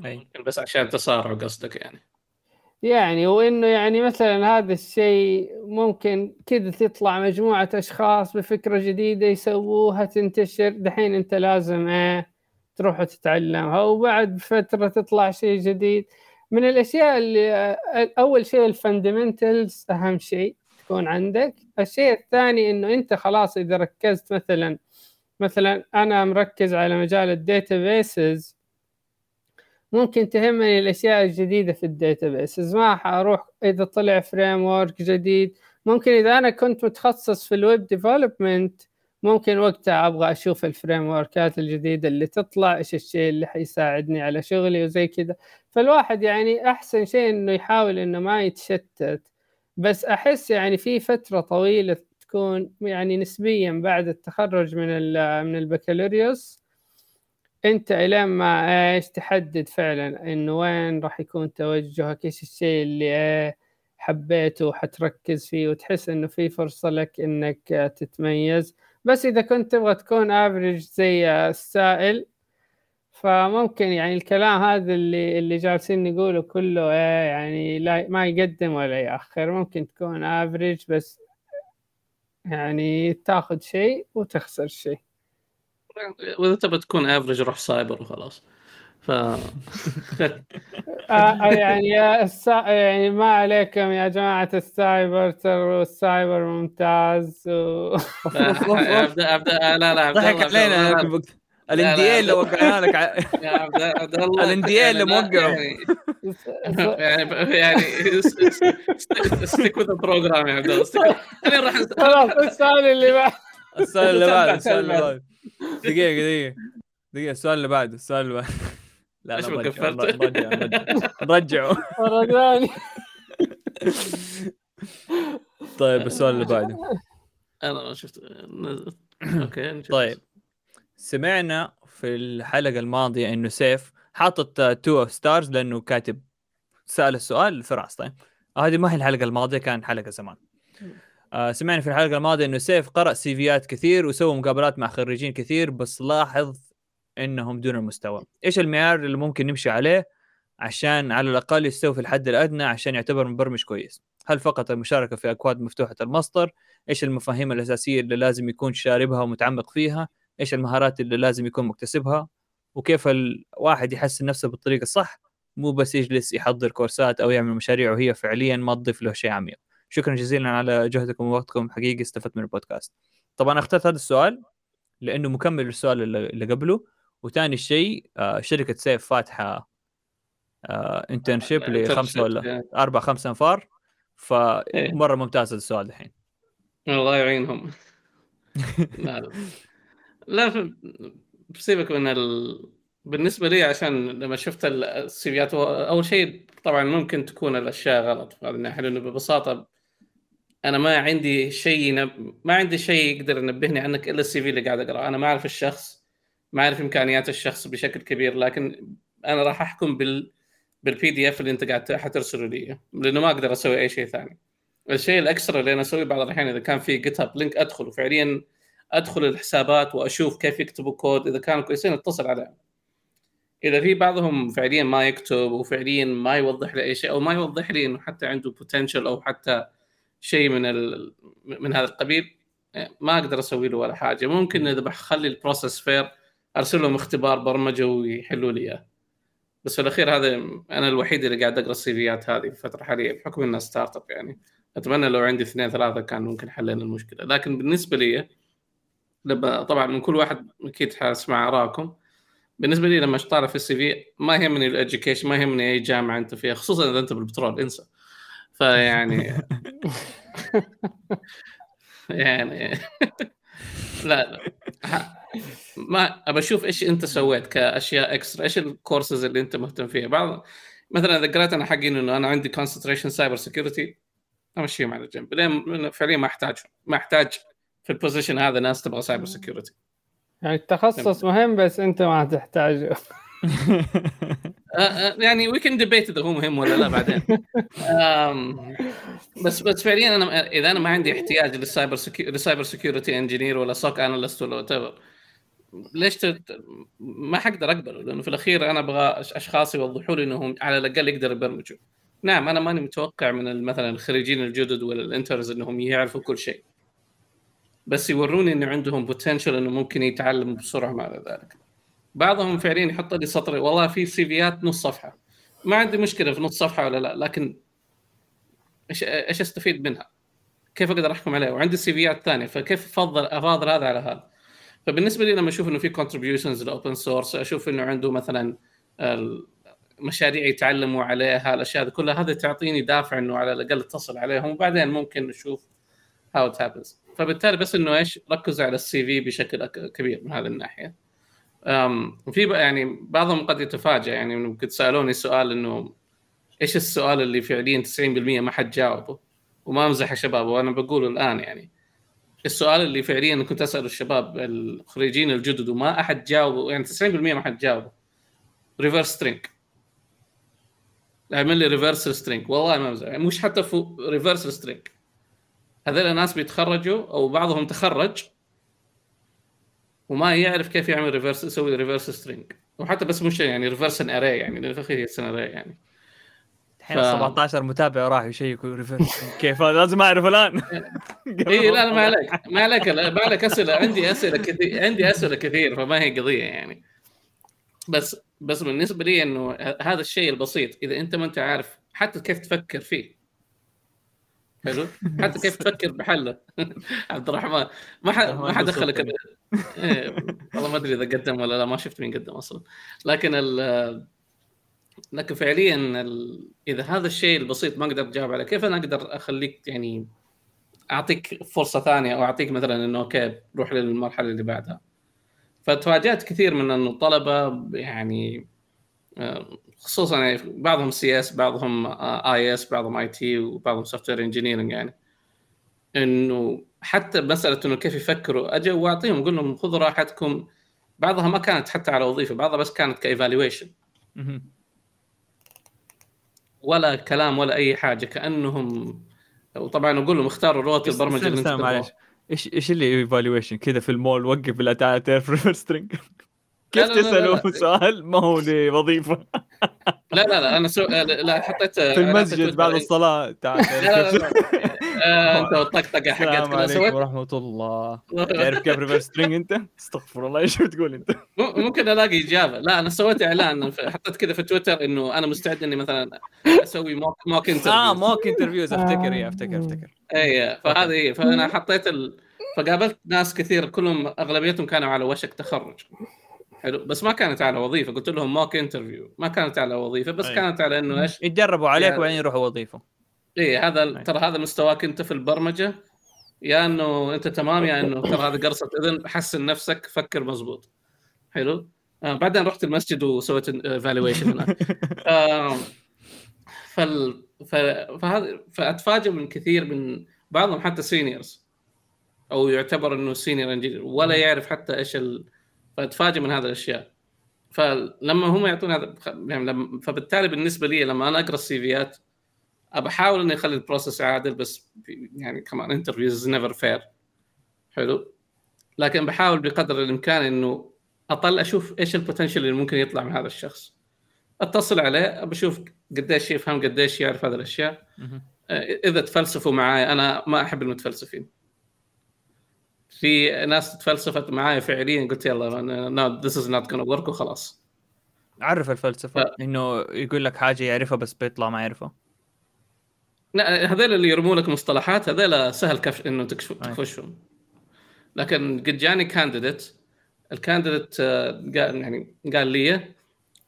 أي. يمكن بس عشان تسارع قصدك يعني. يعني وإنه يعني مثلا هذا الشيء ممكن كذا تطلع مجموعة أشخاص بفكرة جديدة يسووها تنتشر. دحين أنت لازم إيه تروح تتعلمها وبعد فترة تطلع شيء جديد. من الأشياء اللي آه، أول شيء ال fundamentals أهم شيء تكون عندك. الشيء الثاني إنه أنت خلاص إذا ركزت مثلا مثلا أنا مركز على مجال ال databases ممكن تهمني الأشياء الجديدة في ال databases ما حاروح إذا طلع framework جديد. ممكن إذا أنا كنت متخصص في ال web development ممكن وقتها أبغى أشوف الفريم وركات الجديدة اللي تطلع إيش الشيء اللي حيساعدني على شغلي وزي كذا. فالواحد يعني أحسن شيء إنه يحاول إنه ما يتشتت. بس أحس يعني في فترة طويلة تكون يعني نسبيا بعد التخرج من من البكالوريوس أنت إلين ما إيش تحدد فعلا إنه وين راح يكون توجهك؟ إيش الشيء اللي إيه حبيته وحتركز فيه وتحس إنه في فرصة لك إنك آه، تتميز؟ بس إذا كنت تبغى تكون average زي السائل فممكن يعني الكلام هذا اللي اللي جالسين نقوله كله يعني لا ما يقدم ولا يأخر. ممكن تكون average بس يعني تاخذ شيء وتخسر شيء. وإذا تبى تكون average روح سايبر وخلاص ف آه يعني يا السا... يعني ما عليكم يا جماعة السايبر ترى السايبر ممتاز و... أبدأ أبدأ لا لا عبد ضحك الله- علينا الان دي اي اللي وقعنا لك ع- يا عبد الله ال NDA اللي يعني لا- موقعه. يعني يعني يعني ستيك وذ البروجرام يا عبد الله خلاص السؤال اللي بعد السؤال اللي تبع- السؤال اللي تبع. بعده دقيقة دقيقة. دقيقة السؤال اللي بعده السؤال اللي بعده لا لا نرجعه مرة ثانية طيب السؤال اللي بعده. أنا شفت. okay. طيب. سمعنا في الحلقة الماضية إنه سيف حاطط 2 of stars لأنه كاتب سأل السؤال فراس. طيب. هذه ما هي الحلقة الماضية كان حلقة زمان. آه سمعنا في الحلقة الماضية إنه سيف قرأ سيفيات كثير وسوى مقابلات مع خريجين كثير بس لاحظ إنهم دون المستوى. إيش المعيار اللي ممكن نمشي عليه عشان على الأقل يستوي في الحد الأدنى عشان يعتبر مبرمج كويس؟ هل فقط المشاركة في أكواد مفتوحة المصدر؟ إيش المفاهيم الأساسية اللي لازم يكون شاربها ومتعمق فيها؟ إيش المهارات اللي لازم يكون مكتسبها؟ وكيف الواحد يحسن نفسه بالطريقة الصح؟ مو بس يجلس يحضر كورسات أو يعمل مشاريع وهي فعليا ما تضيف له شيء عميق. شكرا جزيلا على جهدكم ووقتكم حقيقي استفدت من البودكاست. طبعا اخترت هذا السؤال لأنه مكمل للسؤال اللي قبله وثاني شيء آه، شركة سيف فاتحة internship لخمسة ولا أربع خمسة أنفار. إيه. فمره ممتاز هذا السؤال الحين. الله يعينهم. لا لا. بسيبك من ال... بالنسبة لي عشان لما شفت ال- السيفيات أول شيء طبعا ممكن تكون الأشياء غلط في هذه الناحيه لأنه ببساطة. أنا ما عندي شيء ينب... ما عندي شيء يقدر ينبهني عنك إلا ال CV اللي قاعد أقرأه. أنا ما أعرف الشخص ما أعرف إمكانيات الشخص بشكل كبير لكن أنا راح أحكم بال بال PDF اللي أنت قاعد حترسله لي لأنه ما أقدر أسوي أي شيء ثاني. الشيء ال extra اللي أنا أسويه بعض الاحيان إذا كان في GitHub link ادخل وفعليا أدخل الحسابات وأشوف كيف يكتبوا كود إذا كانوا كويسين اتصل عليهم إذا في بعضهم فعليا ما يكتب وفعليا ما يوضح لي أي شيء أو ما يوضح لي إنه حتى عنده potential أو حتى شيء من ال... من هذا القبيل. ما أقدر أسوي له ولا حاجة. ممكن إذا بخلي ال process fair أرسل لهم اختبار برمجة ويحلوا لي إياه. بس في الأخير هذا أنا الوحيد اللي قاعد أقرأ ال CV يات هذه الفترة الحاليه بحكم إنها startup يعني. أتمنى لو عندي اثنين ثلاثة كان ممكن حلينا المشكلة. لكن بالنسبة لي لما طبعا من كل واحد أكيد حأسمع آرائكم. بالنسبة لي لما طالع في ال CV ما يهمني ال education ما يهمني أي جامعة أنت فيها خصوصا إذا أنت بالبترول انسى. فيعني يعني لا لا. ما أبى أشوف إيش أنت سويت كأشياء extra إيش الكورسز اللي أنت مهتم فيها؟ بعض مثلا إذا قريت أنا حقين إنه أنا عندي concentration cyber security أمشيهم على جنب. لين فعليا ما احتاج ما أحتاج في ال position هذا ناس تبغى cyber security يعني التخصص مهم بس أنت ما تحتاجه. يعني we can debate إذا هو مهم ولا لا بعدين. بس بس فعليا أنا إذا أنا ما عندي احتياج لل cyber secu... ل cyber security engineer ولا SOC analyst ولا وات ليش تت... ما حقدر أقبله؟ لأنه في الأخير أنا أبغى أشخاص يوضحوا لي إنهم على الأقل يقدروا يبرمجوا. نعم أنا ماني متوقع من مثلا الخريجين الجدد ولا ال interns إنهم يعرفوا كل شيء. بس يوروني انه عندهم potential إنه ممكن يتعلموا بسرعة مع ذلك. بعضهم فعليا يحط لي سطر والله في CV يات نص صفحة ما عندي مشكلة في نص صفحة ولا لا لكن إيش إيش أستفيد منها؟ كيف أقدر أحكم عليه؟ وعندي CV يات ثانية فكيف افضل أفاضل هذا على هذا؟ فبالنسبة لي لما أشوف إنه في contributions ل open source أشوف إنه عنده مثلا مشاريع يتعلموا عليها الأشياء هذه كلها هذه تعطيني دافع إنه على الأقل أتصل عليهم وبعدين ممكن نشوف how it happens فبالتالي بس إنه إيش ركزوا على ال CV بشكل كبير من هذه الناحية وفي يعني بعضهم قد يتفاجئ يعني ممكن سألوني سؤال إنه إيش السؤال اللي فعليا 90% ما حد جاوبه؟ وما أمزح يا شباب وأنا بقوله الآن يعني. السؤال اللي فعليا كنت اساله الشباب الخريجين الجدد وما أحد جاوبه يعني 90% ما حد جاوبه. reverse string أعمل لي reverse string والله ما بزعل مش حتى reverse string هذول الناس بيتخرجوا أو بعضهم تخرج وما يعرف كيف يعمل reverse يسوي reverse string وحتى بس مش يعني reverse an array يعني لأن في الاخير هي array يعني. الحين 17 متابع راح يشيكوا ريفرس كيف؟ هذا لازم أعرف الآن. اي لا لا ما عليك ما عليك ما عليك أسئلة. عندي أسئلة كثير عندي أسئلة كثير فما هي قضية يعني. بس بس بالنسبة لي إنه هذا الشيء البسيط إذا أنت ما أنت عارف حتى كيف تفكر فيه. حلو؟ حتى كيف تفكر بحله. عبد الرحمن ما حد ما حد دخلك والله ما ادري اذا قدم ولا لا ما شفت مين قدم أصلا لكن ال لكن فعليا ال... اذا هذا الشيء البسيط ما أقدر اجاوب عليه كيف أنا أقدر اخليك يعني اعطيك فرصه ثانية أو اعطيك مثلا انه okay روح للمرحله اللي بعدها فتواجهت كثير من انه الطلبه يعني آه، خصوصا يعني بعضهم CS بعضهم IS بعضهم IT وبعضهم software engineering يعني إنه حتى مسألة إنه كيف يفكروا أجي وأعطيهم أقول لهم خذوا راحتكم. بعضها ما كانت حتى على وظيفة بعضها بس كانت كإيفالويشن. ولا كلام ولا أي حاجة كأنهم وطبعا أقول لهم اختاروا لغه البرمجة اللي أنت إيش إيش اللي ايفالويشن كذا في المول وقف بالاتاء تعرف سترينج كيف تسالوا سؤال؟ ما هو لوظيفة. لا لا لا أنا سو... لا حطيت في المسجد بعد الصلاة تعال لا لا لا آه، أنت والطقطقه حقتك السلام عليكم ورحمة الله. تعرف كيف reverse string أنت؟ استغفر الله إيش بتقول أنت؟ ممكن ألاقي إجابة. لا أنا سويت إعلان حطيت كذا في تويتر إنه أنا مستعد إني مثلا أسوي mock mock interviews آه mock interviews أفتكر اي أفتكر أفتكر. اي فهذه هي. فأنا حطيت ال... فقابلت ناس كثير كلهم أغلبيتهم كانوا على وشك تخرج. حلو. بس ما كانت على وظيفة. قلت لهم mock interview ما كانت على وظيفة. بس أي. كانت على إنه إيش؟ يتدربوا عليك يعني... وبعدين يروحوا وظيفة. اي هذا أي. ترى هذا مستواك أنت في البرمجة. يا إنه أنت تمام يا إنه ترى هذا قرصة أذن. حسن نفسك فكر مزبوط حلو. آه بعدين رحت المسجد وسويت evaluation هناك. آه فال ف... فهذا فأتفاجئ من كثير من بعضهم حتى seniors أو يعتبر إنه senior engineer ولا يعرف حتى إيش ال... فاتفاجئ من هذه الأشياء. فلما هم يعطون هذا يعني فبالتالي بالنسبة لي لما أنا أقرأ ال CV يات ابى أحاول إني أخلي ال process عادل بس يعني كمان interviews never fair حلو؟ لكن بحاول بقدر الإمكان إنه أطلع أشوف إيش ال potential اللي ممكن يطلع من هذا الشخص. أتصل عليه بشوف قديش يفهم قديش يعرف هذه الأشياء. إذا تفلسفوا معي أنا ما أحب المتفلسفين. في ناس تفلسفت معايا فعليا قلت يلا this is not gonna work وخلاص. عرف الفلسفة ف... إنه يقول لك حاجة يعرفها بس بيطلع ما يعرفها. لا هذول اللي يرموا لك مصطلحات هذول سهل كف إنه تكشف تخشهم. لكن قد جاني candidate ال candidate قال يعني قال لي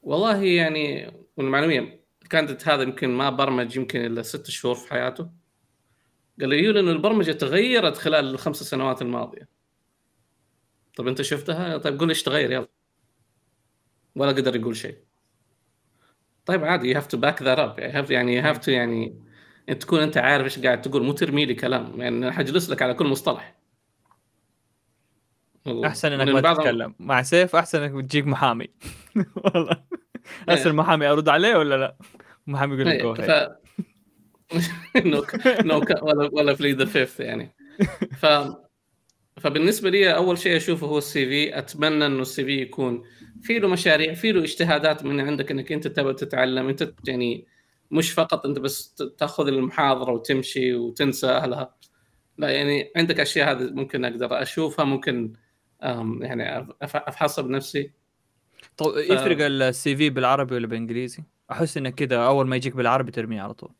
والله يعني والمعلومية ال candidate هذا يمكن ما برمج يمكن إلا ست شهور في حياته. قال لي انه البرمجة تغيرت خلال الخمس سنوات الماضية. طيب أنت شفتها؟ طيب قول إيش تغير يلا. ولا قدر يقول شيء. طيب عادي you have to back that up يعني you have to يعني أنت تكون أنت عارف إيش قاعد تقول مو ترمي لي كلام يعني حجلس لك على كل مصطلح. أحسن إنك ما تتكلم. مع سيف أحسن إنك تجيب محامي. والله. ارسل محامي أرد عليه ولا لا؟ محامي يقول لك إيه، no ولا ولا plead the fifth يعني. ف فبالنسبة لي أول شيء أشوفه هو ال CV. أتمنى إنه ال CV يكون في له مشاريع في له اجتهادات من عندك إنك أنت تبغى تتعلم. أنت يعني مش فقط أنت بس تأخذ المحاضرة وتمشي وتنسى أهلها. لا يعني عندك أشياء هذه ممكن أقدر أشوفها ممكن يعني أفحصها بنفسي. طيب يفرق ال CV بالعربي ولا بالإنجليزي؟ أحس انك كذا أول ما يجيك بالعربي ترميه على طول.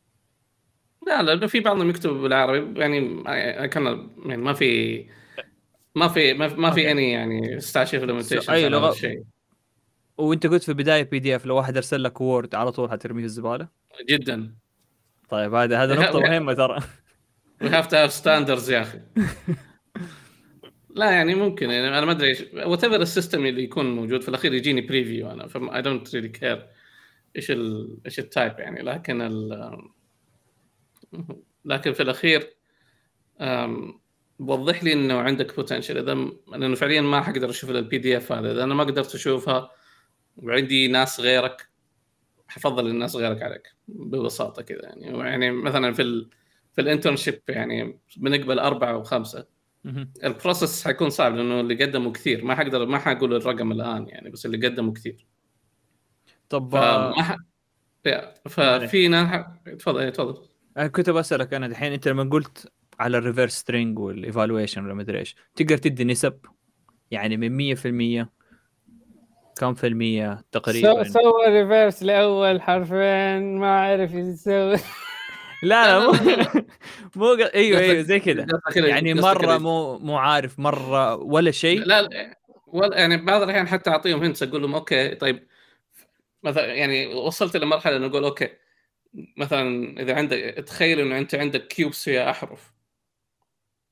لا لأنه في بعضهم يكتب بالعربي يعني كان يعني ما في ما في ما في any يعني such of limitation أي لغة؟ شيء وأنت قلت في البداية PDF لو واحد أرسل لك Word على طول حترميه الزبالة؟ جدا. طيب هذا هذا نقطة مهمة ترى. we have to have standards يا أخي. لا يعني ممكن يعني أنا ما أدري whatever ال system اللي يكون موجود في الأخير يجيني preview أنا فما I don't really care إيش ال إيش ال type يعني لكن ال لكن في الأخير وضح لي إنه عندك potential إذا لأنه فعليا ما حقدر أشوف ال PDF هذا. إذا أنا ما قدرت أشوفها وعندي ناس غيرك حفضل الناس غيرك عليك ببساطة كذا يعني. يعني مثلا في ال في ال internship يعني بنقبل أربعة وخمسه. ال process حيكون صعب لأنه اللي قدموا كثير. ما حقدر ما حقول الرقم الآن يعني بس اللي قدموا كثير. طب فما ح... ففي ناس تفضل إيه، تفضل. أنا كنت بسألك أنا الحين أنت لما قلت على ال reverse string وال evaluation ولا مدري إيش تقدر تدي نسب؟ يعني من 100% كم في المية تقريبا؟ so- سوى reverse لأول حرفين ما عرف يسوي. لا لا مو مو أيوه أيوه زي كذا. يعني مرة. مو مو عارف مرة ولا شيء. لا لا ولا يعني بعض الأحيان حتى أعطيهم hints أقول لهم okay طيب مثلا يعني وصلت لمرحله إنه أقول okay مثلا إذا عندك تخيل إنه أنت عندك cubes فيها أحرف.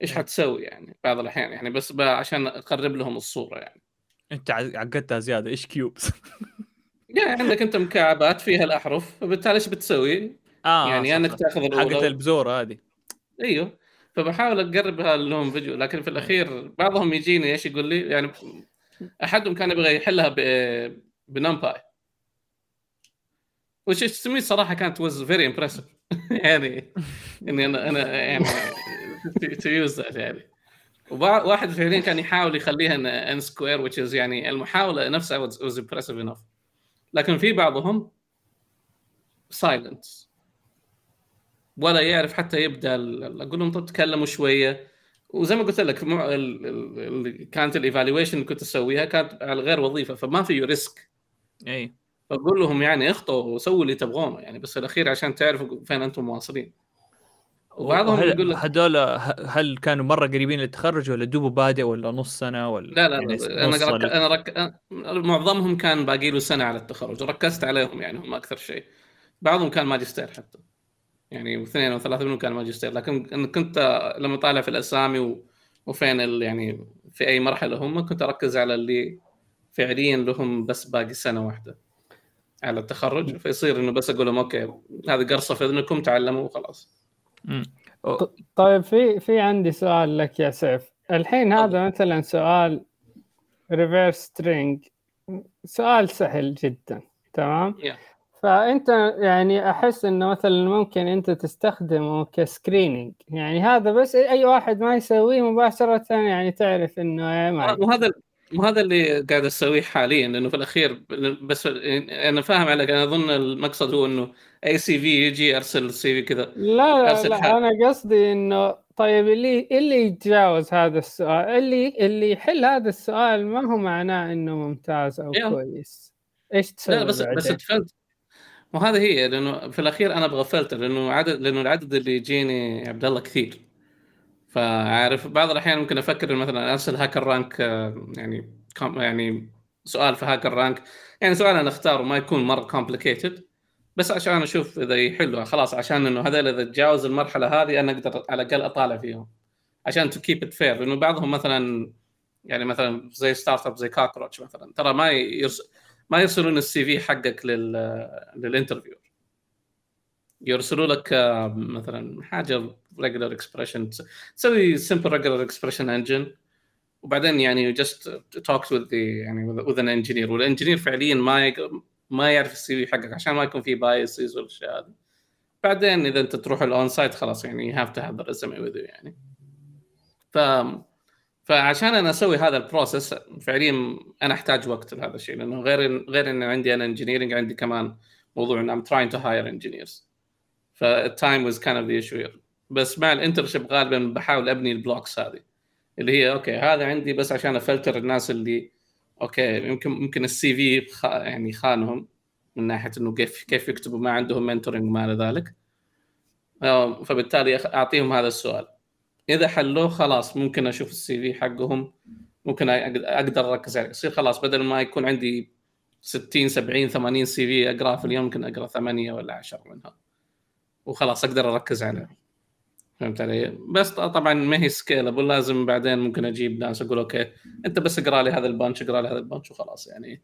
إيش حتسوي يعني بعض الأحيان؟ يعني بس عشان أقرب لهم الصورة يعني. أنت عقدتها زيادة. إيش cubes؟ يعني عندك أنت مكعبات فيها الأحرف فبالتالي إيش بتسوي؟ آه يعني أنك. تأخذ حقت الاولى البزورة هذه. أيوه. فبحاول اقربها لهم فيديو. لكن في الأخير بعضهم يجيني إيش يقول لي؟ يعني أحدهم كان يبغى يحلها ب NumPy to me صراحة كانت was very impressive. يعني إني أنا أنا يعني to use that يعني. وواحد فعليا كان يحاول يخليها n square which is يعني المحاولة نفسها was, impressive enough. لكن في بعضهم silence. ولا يعرف حتى يبدأ أقول لهم طب تكلموا شوية. وزي ما قلت لك كانت ال evaluation اللي كنت أسويها كانت على غير وظيفة فما في risk أي فأقول لهم يعني اخطوا وسووا اللي تبغونه يعني بس الأخير عشان تعرفوا فين أنتم مواصلين. وبعضهم يقول لك هذول هل كانوا مرة قريبين للتخرج ولا دوبه بادئ ولا نص سنة ولا لا لا, يعني لا أنا رك... أنا رك... معظمهم كان باقي له سنة على التخرج ركزت عليهم يعني هم أكثر شيء. بعضهم كان ماجستير حتى. يعني اثنين أو ثلاثة منهم كان ماجستير. لكن أنا كنت لما طالع في الأسامي و... وفين ال... يعني في أي مرحلة هم كنت أركز على اللي فعليا لهم بس باقي سنة واحدة. على التخرج فيصير إنه بس أقول لهم أوكي هذه قرصة في إذنكم تعلموا وخلاص. طيب في في عندي سؤال لك يا سيف. الحين هذا مثلا سؤال reverse string سؤال سهل جدا تمام؟ Yeah. فأنت يعني أحس إنه مثلا ممكن أنت تستخدمه ك screening يعني هذا بس أي واحد ما يسويه مباشرة يعني تعرف إنه إيه ما وهذا وهذا اللي قاعد أسويه حاليا لأنه في الأخير بس أنا فاهم عليك أنا أظن المقصد هو إنه اي سي في يجي أرسل ال CV كذا لا لا, حال. لا أنا قصدي إنه طيب اللي اللي يتجاوز هذا السؤال اللي اللي يحل هذا السؤال ما هو معناه إنه ممتاز أو Yeah. كويس إيش تسوي لا بس بس؟ تفلتر وهذا هي لأنه في الأخير أنا أبغى فلتر لأنه عدد لأنه العدد اللي يجيني عبد الله كثير فعارف بعض الأحيان ممكن أفكر مثلا أرسل HackerRank آه، يعني كم- يعني سؤال في HackerRank يعني سؤال أنا أختاره ما يكون مرة complicated بس عشان أشوف إذا يحلوا خلاص عشان إنه هذول إذا تجاوز المرحلة هذه أنا أقدر على الأقل أطالع فيهم. عشان to keep it fair لأنه بعضهم مثلا يعني مثلا زي startup زي Cockroach مثلا. ترى ما يرس... ما يرسلون ال CV حقك لل لل interview يرسلوا لك آه، مثلا حاجة regular expression تسوي simple regular expression engine وبعدين يعني just talk with the يعني with an engineer. وال engineer فعليا ما يق... ما يعرف ال CV حقك عشان ما يكون في biases والأشياء هذه. بعدين إذا أنت تروح ال on-site خلاص يعني have the resume with you يعني. ف فعشان أنا أسوي هذا ال process فعليا أنا أحتاج وقت لهذا الشيء لأنه غير غير إن عندي أنا engineering عندي كمان موضوع إن I'm trying to hire engineers. فال time kind of the issue. here. بس مع ال internship غالبا بحاول أبني ال blocks هذه. اللي هي okay هذا عندي بس عشان أفلتر الناس اللي okay يمكن ممكن ال CV. يعني خانهم من ناحية إنه كيف كيف يكتبوا ما عندهم mentoring وما إلى ذلك. آه، فبالتالي أعطيهم هذا السؤال. إذا حلوة خلاص ممكن أشوف ال CV حقهم. ممكن أقدر أركز عليه. يصير خلاص بدل ما يكون عندي 60 70 80 CV اقراه في اليوم ممكن أقرأ ثمانية ولا 10 منها. وخلاص أقدر أركز عليه. فهمت علي؟ بس طبعا ما هي scalable لازم بعدين ممكن أجيب ناس أقول okay أنت بس اقرأ لي هذا ال bunch اقرأ لي هذا ال bunch وخلاص يعني.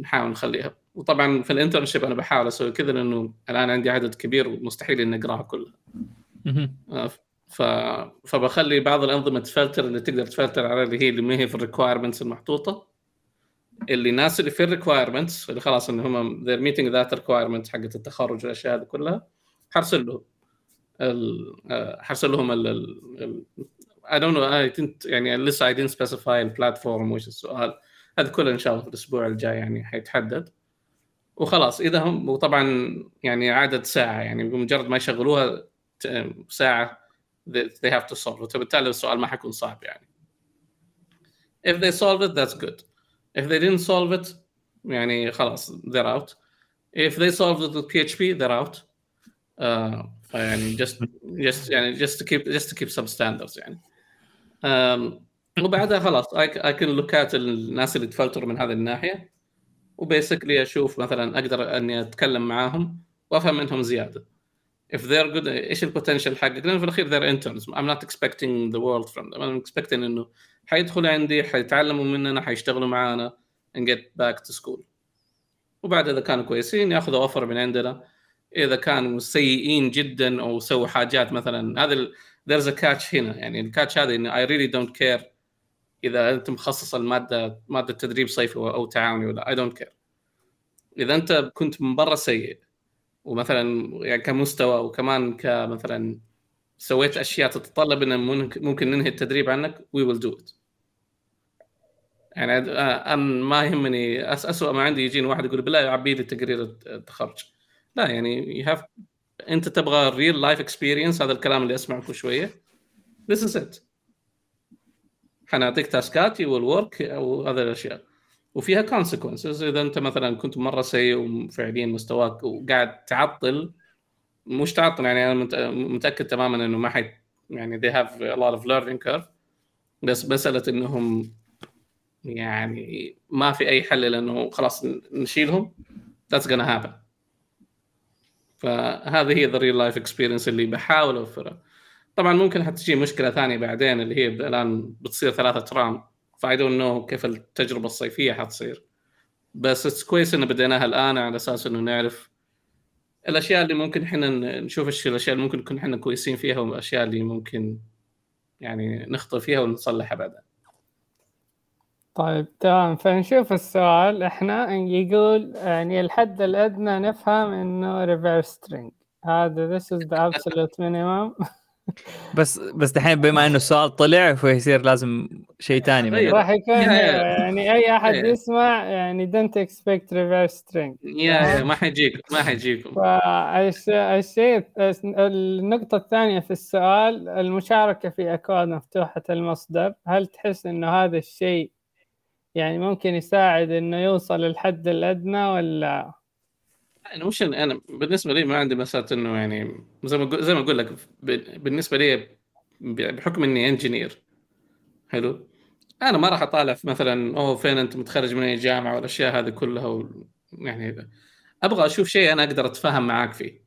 نحاول نخليها. وطبعا في ال internship أنا بحاول أسوي كذا لأنه الآن عندي عدد كبير ومستحيل إني أقرأها كلها. ف... فبخلي بعض الأنظمة تfilter اللي تقدر تfilter على اللي هي اللي ما هي في ال requirements المحطوطة. اللي الناس اللي في ال requirements اللي خلاص إن هم they're meeting that requirement حقت التخرج والأشياء هذه كلها حرسل لهم آه، حرسل لهم ال I don't know I didn't يعني لسه I didn't specify ال platform وش السؤال هذا كله إن شاء الله في الأسبوع الجاي يعني حيتحدد. وخلاص إذا هم وطبعا يعني عدد ساعة يعني بمجرد ما يشغلوها ساعة they have to solve it. وبالتالي السؤال ما حيكون صعب يعني. If they solve it that's good. If they didn't solve it يعني خلاص they're out. If they solved it with PHP they're out. Uh, يعني just just يعني keep just to keep some standards يعني. وبعدها خلاص I can look at الناس اللي تفلتر من هذه الناحية و basically أشوف مثلا أقدر إني أتكلم معاهم وأفهم منهم زيادة. If they're good إيش ال potential حقك؟ لأن في الأخير they're interns. I'm not expecting the world from them. I'm expecting إنه حيدخلوا عندي حيتعلموا مننا حيشتغلوا معانا and get back to school. وبعد إذا كانوا كويسين ياخذوا offer من عندنا. إذا كانوا سيئين جدا أو سووا حاجات مثلا. هذا there's a catch هنا. يعني ال catch هذا انه I really don't care إذا أنت مخصص المادة مادة تدريب صيفي أو تعاوني ولا I don't care. إذا أنت كنت من برا سيء ومثلا يعني كمستوى وكمان كمثلا سويت أشياء تتطلب إن ممكن ننهي التدريب عنك we will do it. يعني أنا ما يهمني اسوء ما عندي يجيني واحد يقول بالله عبي لي تقرير التخرج. لا يعني you have أنت تبغى real life experience هذا الكلام اللي أسمعه كل شوية. This is it. حنعطيك تاسكات you will work أو الاشياء وفيها consequences. إذا أنت مثلا كنت مرة سيء وفعليا مستواك وقاعد تعطل مش تعطل يعني أنا مت- متأكد تماما إنه ما حي يعني they have a lot of learning curve. بس مسألة إنهم يعني ما في أي حل لأنه خلاص نشيلهم. That's gonna happen. فهذه هي the real life experience اللي بحاول اوفرها طبعا ممكن حتجي مشكلة ثانية بعدين اللي هي الآن بتصير ثلاثة term. ف I don't know كيف التجربة الصيفية حتصير. بس it's كويس إن بديناها الآن على أساس إنه نعرف الأشياء اللي ممكن إحنا نشوف إيش الأشياء اللي ممكن نكون إحنا كويسين فيها والأشياء اللي ممكن يعني نخطئ فيها ونصلحها بعدين. طيب تمام. فنشوف السؤال. إحنا يقول يعني الحد الأدنى نفهم إنه reverse string. هذا this is the absolute minimum. بس بس دحين بما إنه السؤال طلع فيصير لازم شيء ثاني من أيوة. راح يكون يا- يعني أي أحد يا. يسمع يعني don't expect reverse string. يا يا ما حيجيكم ما حيجيكم. فالشيء النقطة الثانية في السؤال المشاركة في أكواد مفتوحة المصدر. هل تحس إنه هذا الشيء يعني ممكن يساعد إنه يوصل للحد الأدنى ولا؟ أنا مش أنا بالنسبة لي ما عندي مسألة إنه يعني زي ما زي ما أقول لك بالنسبة لي بحكم إني engineer حلو؟ أنا ما راح أطالع في مثلا أوه فين أنت متخرج من أي جامعة والأشياء هذه كلها و... يعني أبغى أشوف شيء أنا أقدر أتفاهم معاك فيه.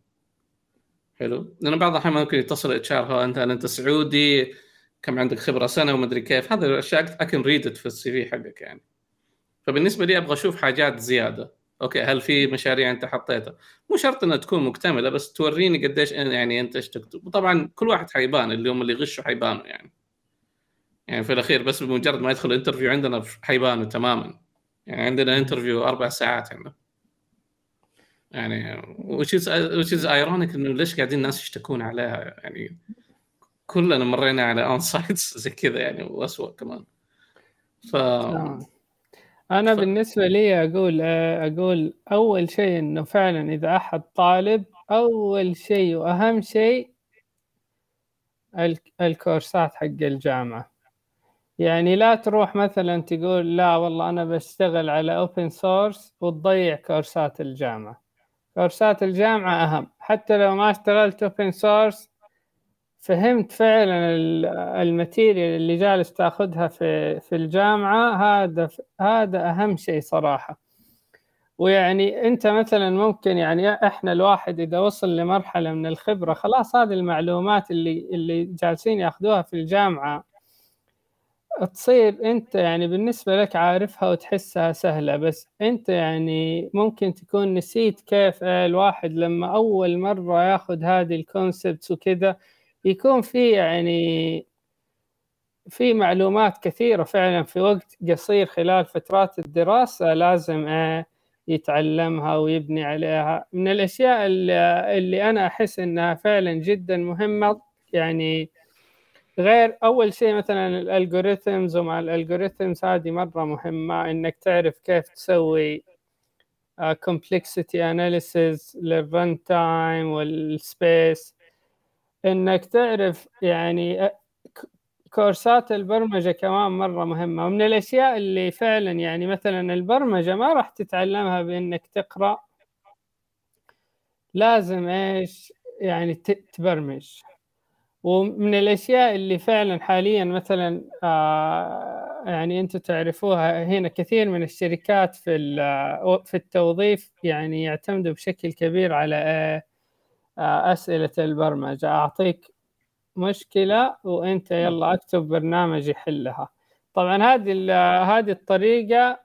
حلو؟ لأنه بعض الأحيان ممكن يتصل HR انت أنت سعودي كم عندك خبرة سنة ومدري كيف. هذه الأشياء I can read في ال CV حقك يعني. فبالنسبة لي أبغى أشوف حاجات زيادة. okay هل في مشاريع أنت حطيتها؟ مو شرط إنها تكون مكتملة بس توريني قديش يعني أنت إيش تكتب. وطبعا كل واحد حيبان اللي هم اللي يغشوا حيبانوا يعني. يعني في الأخير بس بمجرد ما يدخل interview عندنا حيبانوا تماما. يعني عندنا interview أربع ساعات عندنا يعني which is ironic إنه ليش قاعدين الناس يشتكون عليها يعني؟ كلنا مرينا على on-sites زي كذا يعني واسوء كمان. ف تمام. أنا ف- بالنسبة لي أقول أقول أول شيء إنه فعلا إذا أحد طالب أول شيء وأهم شيء ال- الكورسات حق الجامعة. يعني لا تروح مثلا تقول لا والله أنا بشتغل على open source وتضيع كورسات الجامعة. كورسات الجامعة أهم. حتى لو ما اشتغلت open source فهمت فعلا ال- ال material اللي جالس تأخذها في في الجامعة هذا هذا أهم شيء صراحة. ويعني أنت مثلا ممكن يعني إحنا الواحد إذا وصل لمرحلة من الخبرة خلاص هذه المعلومات اللي اللي جالسين يأخذوها في الجامعة تصير أنت يعني بالنسبة لك عارفها وتحسها سهلة. بس أنت يعني ممكن تكون نسيت كيف الواحد لما أول مرة يأخذ هذه ال concepts وكذا يكون في يعني في معلومات كثيرة فعلا في وقت قصير خلال فترات الدراسة لازم آه، يتعلمها ويبني عليها. من الأشياء اللي, أنا أحس إنها فعلا جدا مهمة يعني غير أول شيء مثلا ال algorithms ومع ال algorithms هذه مرة مهمة إنك تعرف كيف تسوي complexity analysis لل runtime وال space إنك تعرف يعني كورسات البرمجة كمان مرة مهمة. ومن الأشياء اللي فعلا يعني مثلا البرمجة ما راح تتعلمها بإنك تقرأ لازم إيش؟ يعني تبرمج. ومن الأشياء اللي فعلا حاليا مثلا آه يعني أنتم تعرفوها هنا كثير من الشركات في في التوظيف يعني يعتمدوا بشكل كبير على آه أسئلة البرمجة. أعطيك مشكلة وأنت يلا أكتب برنامج يحلها. طبعا هذه هذه الطريقة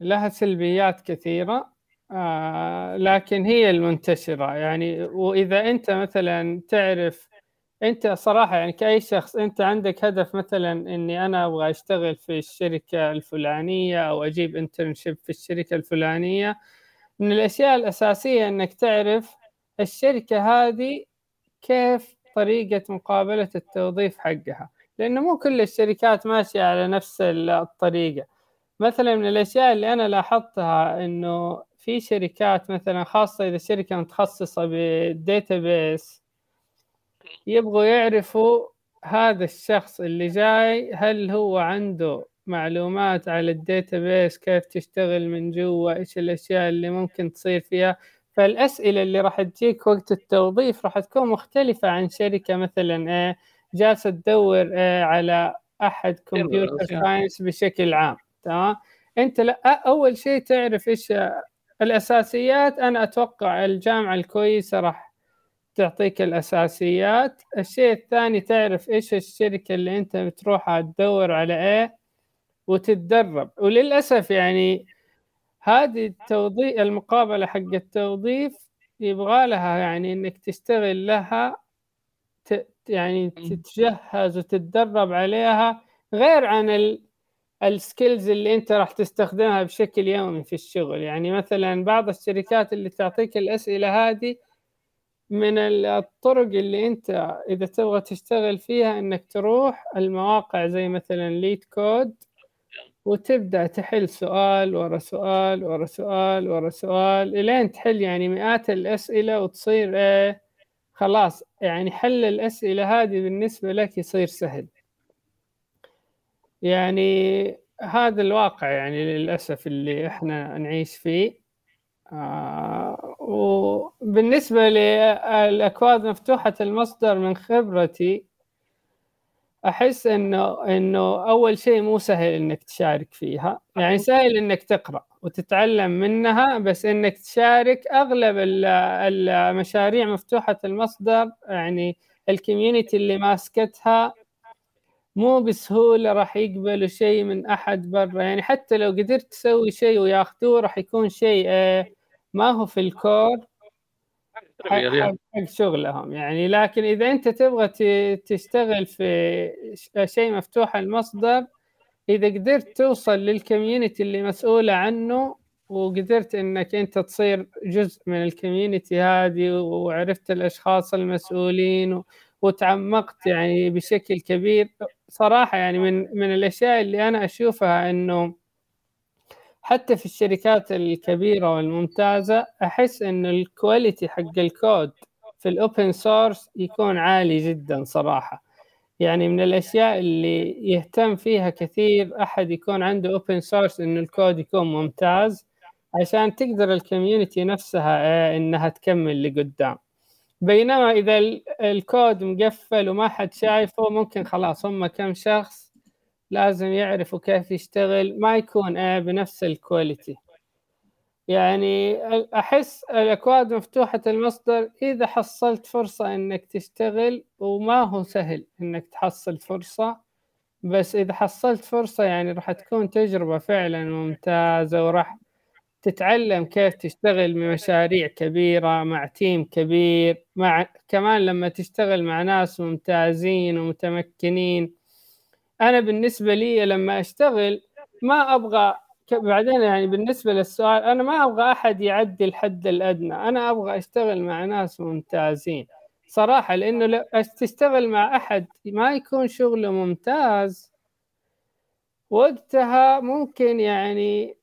لها سلبيات كثيرة آه لكن هي المنتشرة. يعني وإذا أنت مثلا تعرف أنت صراحة يعني كأي شخص أنت عندك هدف مثلا إني أنا أبغى أشتغل في الشركة الفلانية أو أجيب انترنشيب في الشركة الفلانية من الأشياء الأساسية إنك تعرف الشركة هذه كيف طريقة مقابلة التوظيف حقها؟ لأنه مو كل الشركات ماشية على نفس الطريقة. مثلا من الأشياء اللي أنا لاحظتها إنه في شركات مثلا خاصة إذا شركة متخصصة بال database يبغوا يعرفوا هذا الشخص اللي جاي هل هو عنده معلومات على ال database كيف تشتغل من جوا إيش الأشياء اللي ممكن تصير فيها؟ فالأسئلة اللي راح تجيك وقت التوظيف راح تكون مختلفة عن شركة مثلا إيه جالسة تدور إيه على أحد كمبيوتر ساينس بشكل عام تمام؟ أنت لا أول شيء تعرف إيش الأساسيات. أنا أتوقع الجامعة الكويسة راح تعطيك الأساسيات. الشيء الثاني تعرف إيش الشركة اللي أنت بتروحها تدور على إيه وتتدرب. وللأسف يعني هذه التوظيف المقابلة حق التوظيف يبغى لها يعني إنك تشتغل لها ت... يعني تتجهز وتتدرب عليها غير عن ال... ال skills اللي أنت راح تستخدمها بشكل يومي في الشغل. يعني مثلا بعض الشركات اللي تعطيك الأسئلة هذه من الطرق اللي أنت إذا تبغى تشتغل فيها إنك تروح المواقع زي مثلا LeetCode وتبدأ تحل سؤال ورا سؤال ورا سؤال ورا سؤال إلين تحل يعني مئات الأسئلة وتصير إيه خلاص يعني حل الأسئلة هذه بالنسبة لك يصير سهل. يعني هذا الواقع يعني للأسف اللي إحنا نعيش فيه. آه وبالنسبة للأكواد مفتوحة المصدر من خبرتي أحس إنه إنه أول شيء مو سهل إنك تشارك فيها. يعني سهل إنك تقرأ وتتعلم منها بس إنك تشارك أغلب المشاريع مفتوحة المصدر يعني الكوميونتي اللي ماسكتها مو بسهولة راح يقبلوا شيء من أحد برا. يعني حتى لو قدرت تسوي شيء وياخذوه راح يكون شيء آه، ما هو في الكور. حق شغلهم يعني. لكن إذا أنت تبغى تشتغل في شيء مفتوح المصدر إذا قدرت توصل لل community اللي مسؤولة عنه وقدرت إنك أنت تصير جزء من ال community هذه وعرفت الأشخاص المسؤولين وتعمقت يعني بشكل كبير صراحة يعني من من الأشياء اللي أنا أشوفها إنه حتى في الشركات الكبيرة والممتازة أحس إن ال quality حق الكود في ال open source يكون عالي جدا صراحة. يعني من الأشياء اللي يهتم فيها كثير أحد يكون عنده open source إنه الكود يكون ممتاز عشان تقدر ال community نفسها آه، إنها تكمل لقدام. بينما إذا الكود مقفل وما حد شايفه ممكن خلاص هم كم شخص لازم يعرفوا كيف يشتغل ما يكون آه، بنفس ال quality يعني أحس الأكواد مفتوحة المصدر إذا حصلت فرصة إنك تشتغل وما هو سهل إنك تحصل فرصة. بس إذا حصلت فرصة يعني راح تكون تجربة فعلا ممتازة وراح تتعلم كيف تشتغل بمشاريع كبيرة مع تيم كبير مع كمان لما تشتغل مع ناس ممتازين ومتمكنين. أنا بالنسبة لي لما أشتغل ما أبغى بعدين يعني بالنسبة للسؤال أنا ما أبغى أحد يعدي الحد الأدنى أنا أبغى أشتغل مع ناس ممتازين. صراحة لأنه لو تشتغل مع أحد ما يكون شغله ممتاز وقتها ممكن يعني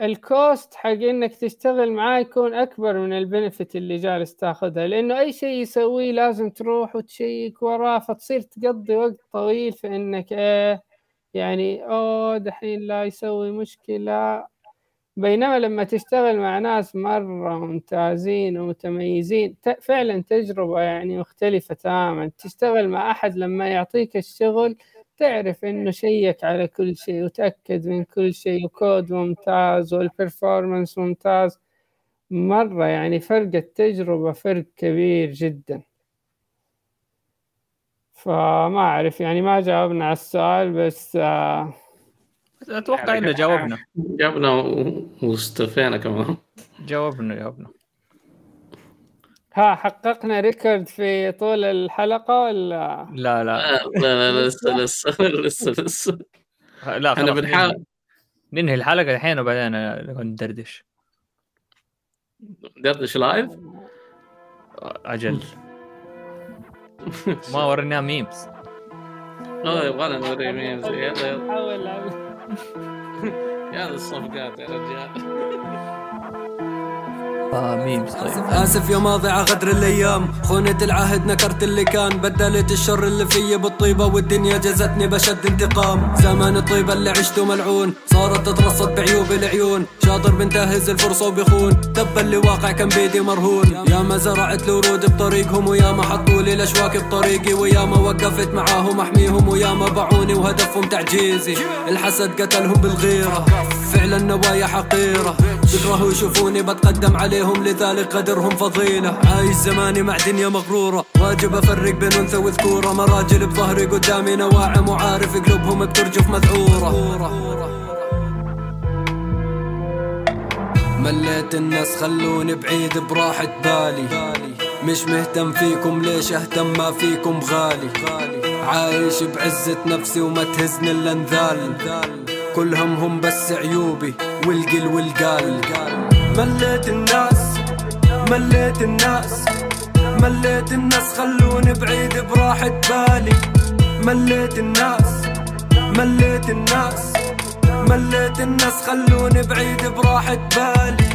ال cost حق إنك تشتغل معاه يكون أكبر من ال benefit اللي جالس تاخذها لأنه أي شيء يسويه لازم تروح وتشيك وراه فتصير تقضي وقت طويل في إنك إيه يعني أوه دحين لا يسوي مشكلة. بينما لما تشتغل مع ناس مرة ممتازين ومتميزين فعلا تجربة يعني مختلفة تماما. تشتغل مع أحد لما يعطيك الشغل تعرف إنه شيك على كل شيء وتأكد من كل شيء وكود ممتاز والبرفورمانس ممتاز. مرة يعني فرق التجربة فرق كبير جدا. فما أعرف يعني ما جاوبنا على السؤال بس آه أتوقع إنه جاوبنا. جاوبنا واستفينا كمان. جاوبنا جاوبنا. ها حققنا record في طول الحلقة ولا؟ لا لا. لا لا لسه لسه لسه لسه. لا إحنا بنحاول. ننهي الحلقة الحين وبعدين ندردش. ندردش live؟ أجل. ما وريناها memes آه يبغانا نوري memes يلا يلا. يا الصفقات يا رجال. memes طيب. آسف يا ماضي غدر الأيام. خونة العهد نكرت اللي كان بدلت الشر اللي فيي بالطيبة والدنيا جزتني بأشد انتقام. زمان الطيبة اللي عشته ملعون. صارت تترصد بعيوب العيون. شاطر بنتهز الفرصة وبيخون. تبا اللي واقع كان بيدي مرهون. يا ما زرعت الورود بطريقهم ويا ما حطوا لي الاشواك بطريقي ويا ما وقفت معاهم أحميهم ويا ما باعوني وهدفهم تعجيزي. الحسد قتلهم بالغيرة. فعلا نوايا حقيرة. بيكرهوا يشوفوني بتقدم عليهم لذلك قدرهم فضيلة. عايش زماني مع دنيا مغرورة. واجب أفرق بين أنثى وذكورة. مراجل بظهري قدامي نواعم وعارف قلوبهم بترجف مذعورة. مليت الناس خلوني بعيد براحة بالي مش مهتم فيكم ليش أهتم ما فيكم غالي. عايش بعزة نفسي وما تهزني إلا انذال كل همهم بس عيوبي. والقل والقال. مليت الناس مليت الناس مليت الناس خلوني بعيد براحة بالي. مليت الناس مليت الناس مليت الناس خلوني بعيد براحة بالي.